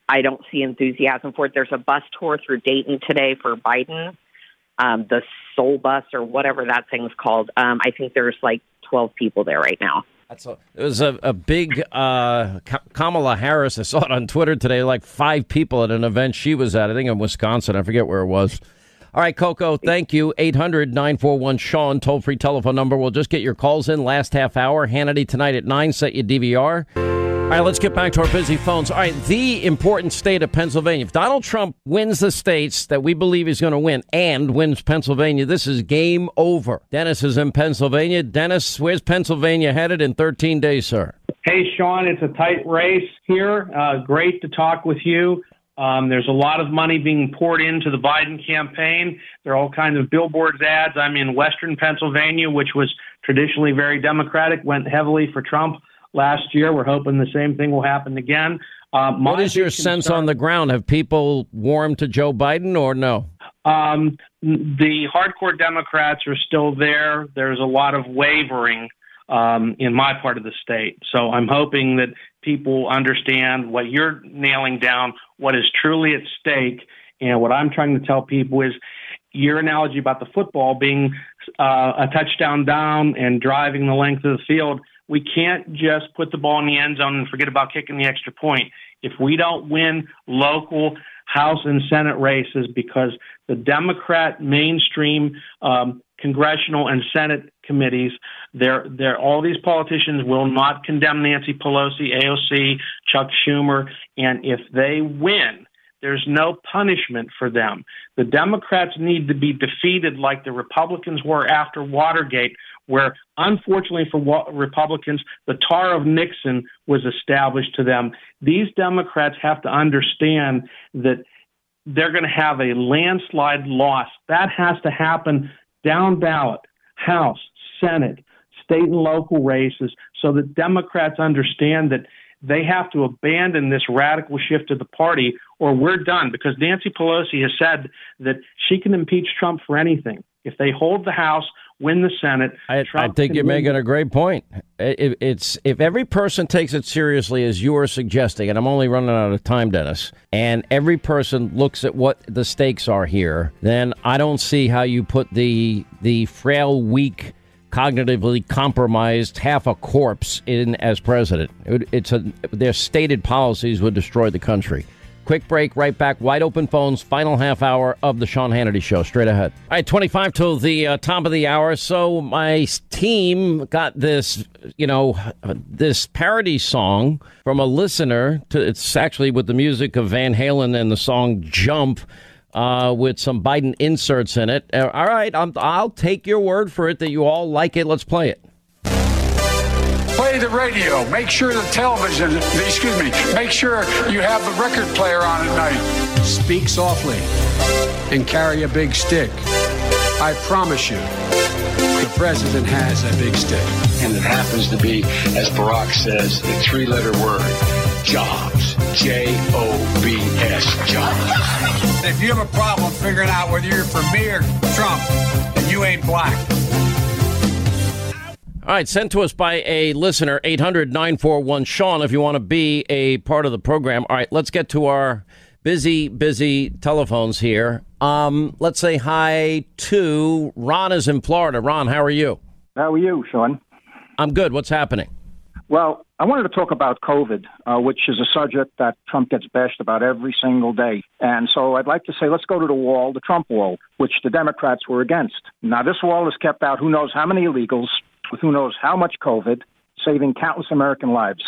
I don't see enthusiasm for it. There's a bus tour through Dayton today for Biden, um, the Soul Bus or whatever that thing's called. Um, I think there's like 12 people there right now. That's a, it was a, a big uh, Kamala Harris. I saw it on Twitter today. Like five people at an event she was at. I think in Wisconsin. I forget where it was. All right, Coco, thank you. 800 941 Sean, toll free telephone number. We'll just get your calls in last half hour. Hannity tonight at 9. Set your DVR. All right, let's get back to our busy phones. All right, the important state of Pennsylvania. If Donald Trump wins the states that we believe he's going to win and wins Pennsylvania, this is game over. Dennis is in Pennsylvania. Dennis, where's Pennsylvania headed in 13 days, sir? Hey, Sean, it's a tight race here. Uh, great to talk with you. Um, there's a lot of money being poured into the Biden campaign. There are all kinds of billboards ads. I'm in Western Pennsylvania, which was traditionally very Democratic, went heavily for Trump last year. We're hoping the same thing will happen again. Uh, What is your sense concern- on the ground? Have people warmed to Joe Biden or no? Um, the hardcore Democrats are still there. There's a lot of wavering um, in my part of the state. So I'm hoping that people understand what you're nailing down, what is truly at stake. And what I'm trying to tell people is your analogy about the football being uh, a touchdown down and driving the length of the field. We can't just put the ball in the end zone and forget about kicking the extra point. If we don't win local House and Senate races because the Democrat mainstream um, congressional and Senate committees, they're, they're, all these politicians will not condemn Nancy Pelosi, AOC, Chuck Schumer, and if they win, there's no punishment for them. The Democrats need to be defeated like the Republicans were after Watergate, where unfortunately for Republicans, the tar of Nixon was established to them. These Democrats have to understand that they're going to have a landslide loss. That has to happen down ballot, House, Senate, state and local races, so that Democrats understand that they have to abandon this radical shift of the party or we're done because Nancy Pelosi has said that she can impeach Trump for anything. If they hold the House, win the Senate. I, I think you're making a great point. It, it's if every person takes it seriously as you are suggesting, and I'm only running out of time, Dennis, and every person looks at what the stakes are here, then I don't see how you put the the frail, weak cognitively compromised, half a corpse in as president. It, it's a their stated policies would destroy the country. Quick break, right back. Wide open phones, final half hour of the Sean Hannity Show. Straight ahead. All right, 25 till the uh, top of the hour. So my team got this, you know, this parody song from a listener. To, it's actually with the music of Van Halen and the song Jump. Uh, with some Biden inserts in it. Uh, all right, I'm, I'll take your word for it that you all like it. Let's play it play the radio. Make sure the television, excuse me, make sure you have the record player on at night. Speak softly and carry a big stick. I promise you, the president has a big stick. And it happens to be, as Barack says, the three letter word jobs. J O B S, jobs. If you have a problem figuring out whether you're for me or Trump, then you ain't black. All right, sent to us by a listener, 800 941 Sean, if you want to be a part of the program. All right, let's get to our busy, busy telephones here. Um, let's say hi to Ron is in Florida. Ron, how are you? How are you, Sean? I'm good. What's happening? Well, I wanted to talk about COVID, uh, which is a subject that Trump gets bashed about every single day. And so I'd like to say, let's go to the wall, the Trump wall, which the Democrats were against. Now, this wall has kept out who knows how many illegals, with who knows how much COVID, saving countless American lives.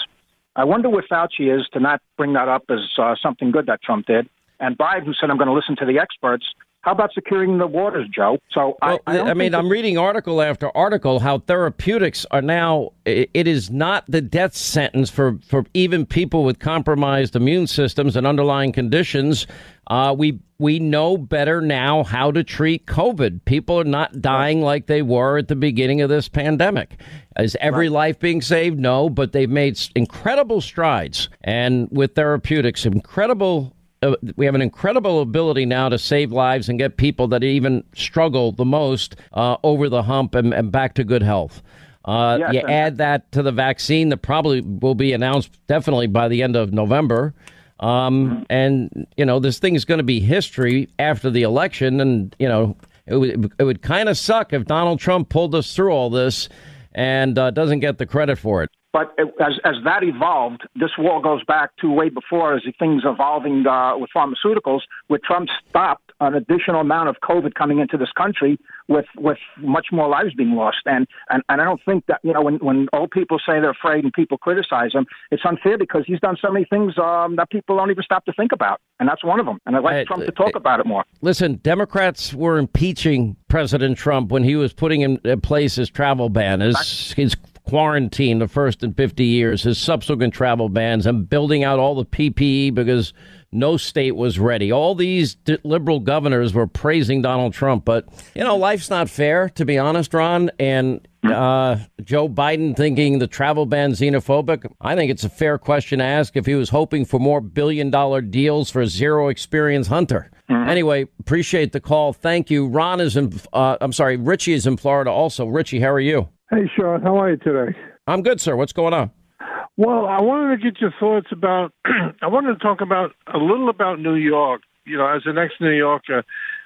I wonder where Fauci is to not bring that up as uh, something good that Trump did. And Biden, who said, I'm going to listen to the experts, how about securing the waters, Joe? So well, I, I, I mean, I'm reading article after article how therapeutics are now. It is not the death sentence for for even people with compromised immune systems and underlying conditions. Uh, we we know better now how to treat COVID. People are not dying like they were at the beginning of this pandemic. Is every life being saved? No, but they've made incredible strides, and with therapeutics, incredible uh, we have an incredible ability now to save lives and get people that even struggle the most uh, over the hump and, and, back to good health. Uh, yes, you add that to the vaccine that probably will be announced definitely by the end of November. Um, and, you know, this thing is going to be history after the election. And, you know, it would, it would kind of suck if Donald Trump pulled us through all this and uh, doesn't get the credit for it. But it, as as that evolved, this war goes back to way before as things evolving uh, with pharmaceuticals, where Trump stopped an additional amount of COVID coming into this country, with with much more lives being lost. And and, and I don't think that you know when when old people say they're afraid and people criticize him, it's unfair because he's done so many things um, that people don't even stop to think about, and that's one of them. And I'd like Trump to talk about it more. Listen, Democrats were impeaching President Trump when he was putting in place his travel ban, his his quarantine the first in 50 years, his subsequent travel bans, and building out all the PPE because no state was ready. All these liberal governors were praising Donald Trump, but you know, life's not fair, to be honest, Ron. And uh, Joe Biden thinking the travel ban xenophobic. I think it's a fair question to ask if he was hoping for more billion dollar deals for zero experience hunter. Mm-hmm. Anyway, appreciate the call. Thank you. Ron is in. Uh, I'm sorry, Richie is in Florida. Also, Richie, how are you? Hey, Sean, how are you today? I'm good, sir. What's going on? Well, I wanted to get your thoughts about. I wanted to talk about a little about New York. You know, as an ex-New Yorker,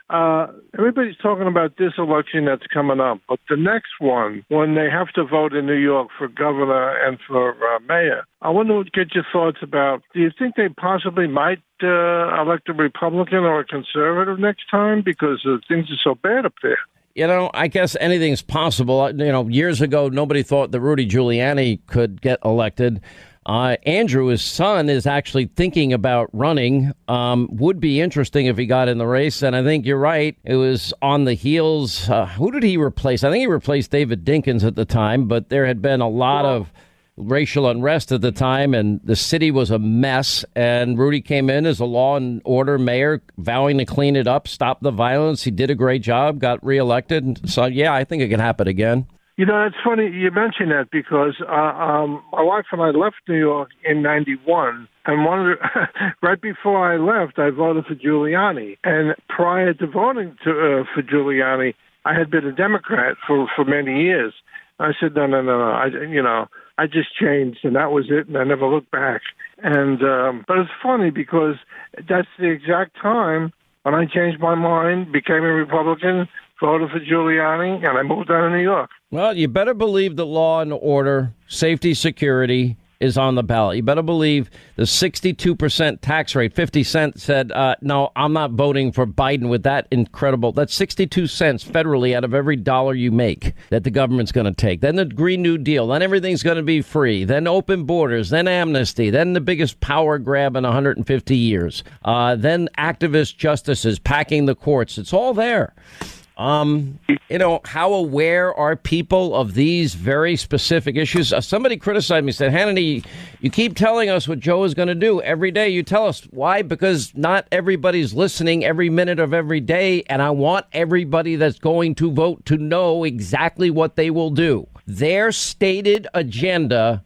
uh, everybody's talking about this election that's coming up, but the next one, when they have to vote in New York for governor and for uh, mayor, I want to get your thoughts about. Do you think they possibly might uh, elect a Republican or a conservative next time because uh, things are so bad up there? You know, I guess anything's possible. Uh, you know, years ago, nobody thought that Rudy Giuliani could get elected. Uh, Andrew, his son, is actually thinking about running. Um, would be interesting if he got in the race. And I think you're right. It was on the heels. Uh, who did he replace? I think he replaced David Dinkins at the time, but there had been a lot of racial unrest at the time, and the city was a mess. And Rudy came in as a law and order mayor, vowing to clean it up, stop the violence. He did a great job, got reelected. So, yeah, I think it can happen again. You know, it's funny you mention that because uh, um, my wife and I left New York in '91, and one of the, right before I left, I voted for Giuliani. And prior to voting to, uh, for Giuliani, I had been a Democrat for for many years. I said, no, no, no, no. I, you know, I just changed, and that was it, and I never looked back. And um, but it's funny because that's the exact time when I changed my mind, became a Republican, voted for Giuliani, and I moved out of New York. Well, you better believe that law and order, safety, security is on the ballot. You better believe the 62% tax rate. 50 Cent said, uh, no, I'm not voting for Biden with that incredible. That's 62 cents federally out of every dollar you make that the government's going to take. Then the Green New Deal. Then everything's going to be free. Then open borders. Then amnesty. Then the biggest power grab in 150 years. Uh, then activist justices packing the courts. It's all there. Um, you know, how aware are people of these very specific issues? Uh, somebody criticized me, said, Hannity, you keep telling us what Joe is going to do every day. You tell us why? Because not everybody's listening every minute of every day, and I want everybody that's going to vote to know exactly what they will do. Their stated agenda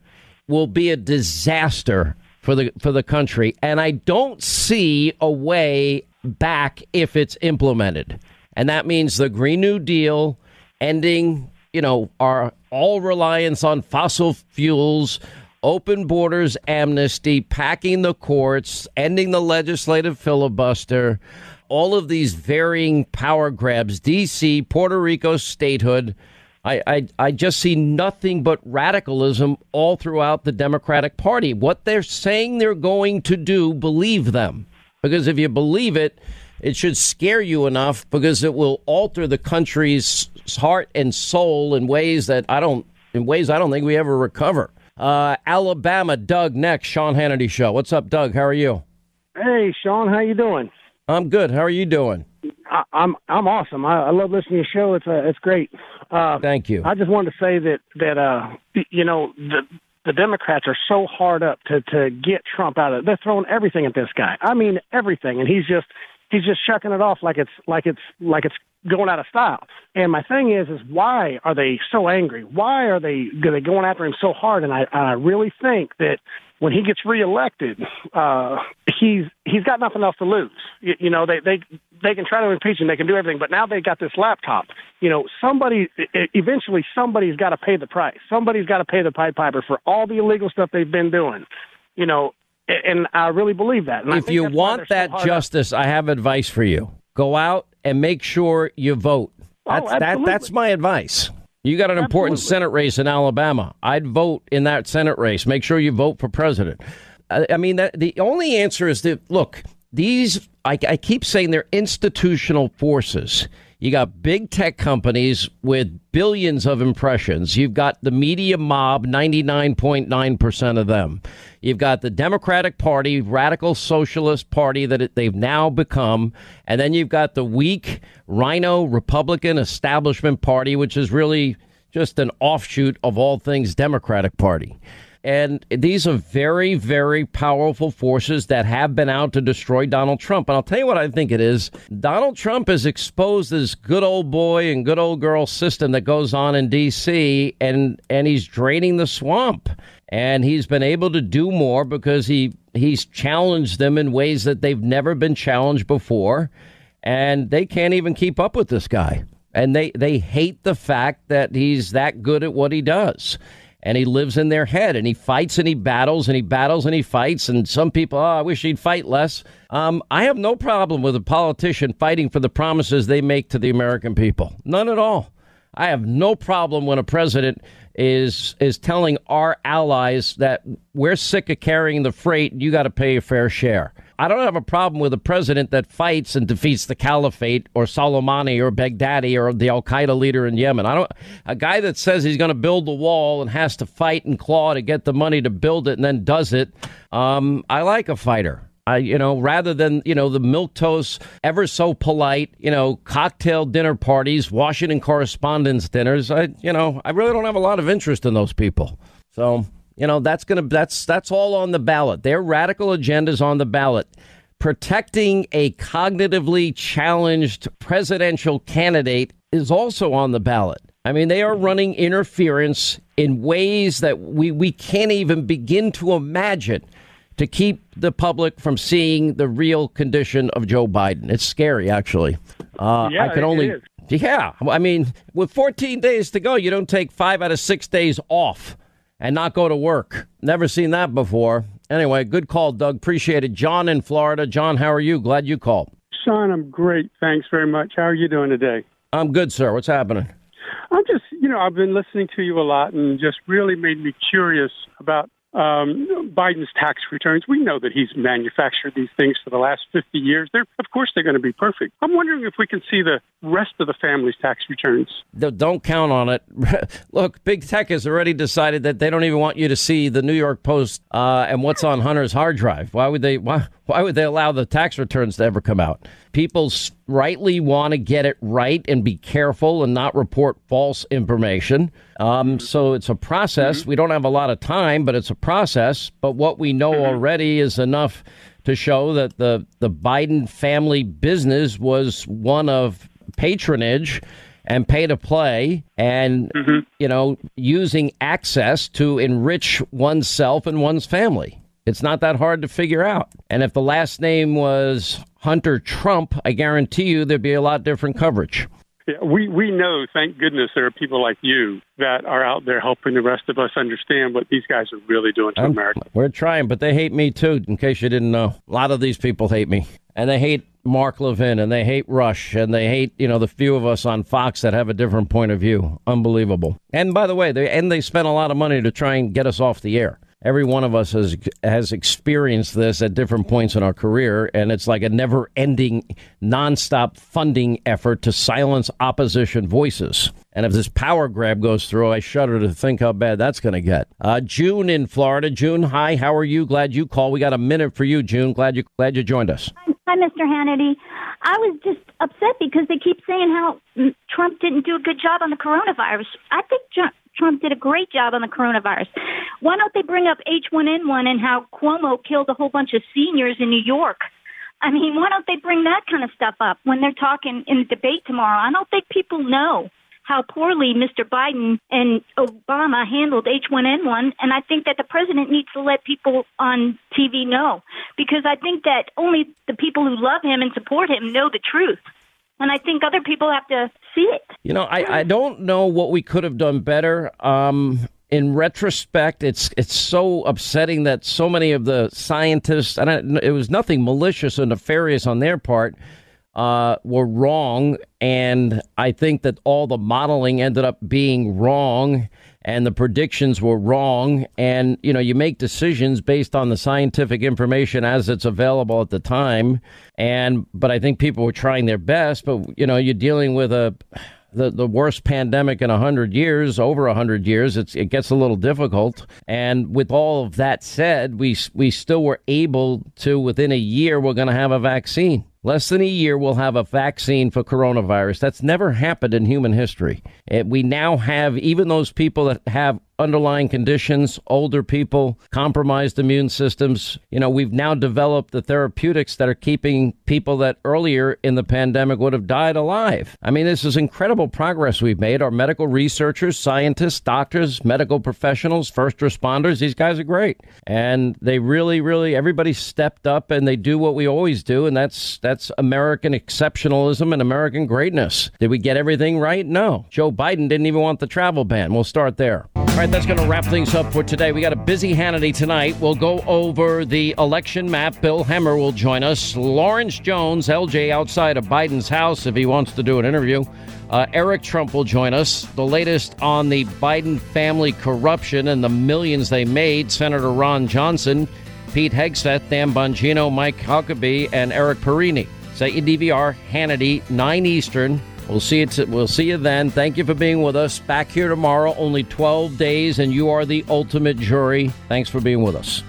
will be a disaster for the for the country, and I don't see a way back if it's implemented and that means the Green New Deal ending, you know, our all reliance on fossil fuels, open borders amnesty, packing the courts, ending the legislative filibuster, all of these varying power grabs, D.C., Puerto Rico statehood. I, I, I just see nothing but radicalism all throughout the Democratic Party. What they're saying they're going to do, believe them. Because if you believe it, it should scare you enough because it will alter the country's heart and soul in ways that I don't in ways I don't think we ever recover. Uh, Alabama, Doug next, Sean Hannity show. What's up, Doug? How are you? Hey, Sean, how you doing? I'm good. How are you doing? I, I'm I'm awesome. I, I love listening to your show. It's uh, it's great. Uh, Thank you. I just wanted to say that that uh you know the the Democrats are so hard up to to get Trump out of. They're throwing everything at this guy. I mean everything, and he's just he's just shucking it off like it's like it's like it's going out of style. And my thing is, is why are they so angry? Why are they are they going after him so hard? And I I really think that when he gets reelected, uh, he's he's got nothing else to lose. You, you know, they they they can try to impeach him, they can do everything, but now they got this laptop. You know, somebody eventually somebody's got to pay the price. Somebody's got to pay the Pied Piper for all the illegal stuff they've been doing. You know, and I really believe that. And if you want that so justice. I have advice for you. Go out and make sure you vote. Oh, that's oh, that. That's my advice. You got an important absolutely. Senate race in Alabama. I'd vote in that Senate race. Make sure you vote for president. I, I mean, that, the only answer is that look. These I, I keep saying they're institutional forces. You got big tech companies with billions of impressions. You've got the media mob, 99.9% of them. You've got the Democratic Party, radical socialist party that they've now become. And then you've got the weak rhino Republican establishment party, which is really just an offshoot of all things Democratic Party. And these are very, very powerful forces that have been out to destroy Donald Trump. And I'll tell you what I think it is. Donald Trump has exposed this good old boy and good old girl system that goes on in D.C. and and he's draining the swamp. And he's been able to do more because he he's challenged them in ways that they've never been challenged before. And they can't even keep up with this guy. And they, they hate the fact that he's that good at what he does and he lives in their head and he fights and he battles and he battles and he fights. And some people, oh, I wish he'd fight less. Um, I have no problem with a politician fighting for the promises they make to the American people. None at all. I have no problem when a president is is telling our allies that we're sick of carrying the freight. You got to pay a fair share. I don't have a problem with a president that fights and defeats the caliphate or Soleimani or Baghdadi or the Al Qaeda leader in Yemen. I don't a guy that says he's going to build the wall and has to fight and claw to get the money to build it and then does it. Um, I like a fighter. I, you know, rather than, you know, the milquetoast, ever so polite, you know, cocktail dinner parties, Washington correspondence dinners. I, you know, I really don't have a lot of interest in those people. So, you know, that's going to, that's, that's all on the ballot. Their radical agendas on the ballot. Protecting a cognitively challenged presidential candidate is also on the ballot. I mean, they are running interference in ways that we, we can't even begin to imagine to keep the public from seeing the real condition of Joe Biden. It's scary, actually. Uh, Yeah, I can only. is. Yeah, I mean, with 14 days to go, you don't take five out of six days off and not go to work. Never seen that before. Anyway, good call, Doug. Appreciate it. John in Florida. John, how are you? Glad you called. Sean, I'm great. Thanks very much. How are you doing today? I'm good, sir. What's happening? I'm just, you know, I've been listening to you a lot and just really made me curious about um, Biden's tax returns. We know that he's manufactured these things for the last 50 years. They're, of course, they're going to be perfect. I'm wondering if we can see the rest of the family's tax returns. Don't count on it. Look, big tech has already decided that they don't even want you to see the New York Post uh, and what's on Hunter's hard drive. Why would they? Why, why would they allow the tax returns to ever come out? People rightly want to get it right and be careful and not report false information. Um, so it's a process. Mm-hmm. We don't have a lot of time, but it's a process. But what we know mm-hmm. already is enough to show that the the Biden family business was one of patronage and pay to play and mm-hmm. you know using access to enrich oneself and one's family it's not that hard to figure out. And if the last name was hunter trump i guarantee you there'd be a lot different coverage. Yeah, we we know, thank goodness, there are people like you that are out there helping the rest of us understand what these guys are really doing to I'm- America. we're trying but they hate me too in case you didn't know. A lot of these people hate me. And they hate mark levin and they hate rush and they hate you know the few of us on fox that have a different point of view. Unbelievable. And by the way they and they spent a lot of money to try and get us off the air Every one of us has has experienced this at different points in our career, and it's like a never-ending, nonstop funding effort to silence opposition voices. And if this power grab goes through, I shudder to think how bad that's going to get. Uh, June in Florida. June, hi. How are you? Glad you called. We got a minute for you, June. Glad you glad you joined us. Hi, Mr. Hannity. I was just upset because they keep saying how mm, Trump didn't do a good job on the coronavirus. I think Trump did a great job on the coronavirus. Why don't they bring up H1N1 and how Cuomo killed a whole bunch of seniors in New York? I mean, why don't they bring that kind of stuff up when they're talking in the debate tomorrow? I don't think people know how poorly Mr. Biden and Obama handled H1N1, and I think that the president needs to let people on TV know because I think that only the people who love him and support him know the truth. And I think other people have to see it. You know, I, I don't know what we could have done better. Um, in retrospect, it's it's so upsetting that so many of the scientists, and I, it was nothing malicious or nefarious on their part, uh, were wrong. And I think that all the modeling ended up being wrong and the predictions were wrong. And, you know, you make decisions based on the scientific information as it's available at the time. And, but I think people were trying their best. But, you know, you're dealing with a, the, the worst pandemic in 100 years, over 100 years, it's, it gets a little difficult. And with all of that said, we, we still were able to, within a year, we're going to have a vaccine. Less than a year, we'll have a vaccine for coronavirus. That's never happened in human history. We now have even those people that have underlying conditions, older people, compromised immune systems. You know, we've now developed the therapeutics that are keeping people that earlier in the pandemic would have died alive. I mean, this is incredible progress we've made. Our medical researchers, scientists, doctors, medical professionals, first responders, these guys are great. And they really, really, everybody stepped up and they do what we always do. And that's, that's American exceptionalism and American greatness. Did we get everything right? No. Joe Biden didn't even want the travel ban. We'll start there. All right, that's going to wrap things up for today. We got a busy Hannity tonight. We'll go over the election map. Bill Hemmer will join us. Lawrence Jones, LJ, outside of Biden's house if he wants to do an interview. Uh, Eric Trump will join us. The latest on the Biden family corruption and the millions they made. Senator Ron Johnson Pete Hegseth, Dan Bongino, Mike Huckabee, and Eric Perini. Set your DVR, Hannity, 9 Eastern. We'll see it. We'll see you then. Thank you for being with us. Back here tomorrow. Only 12 days, and you are the ultimate jury. Thanks for being with us.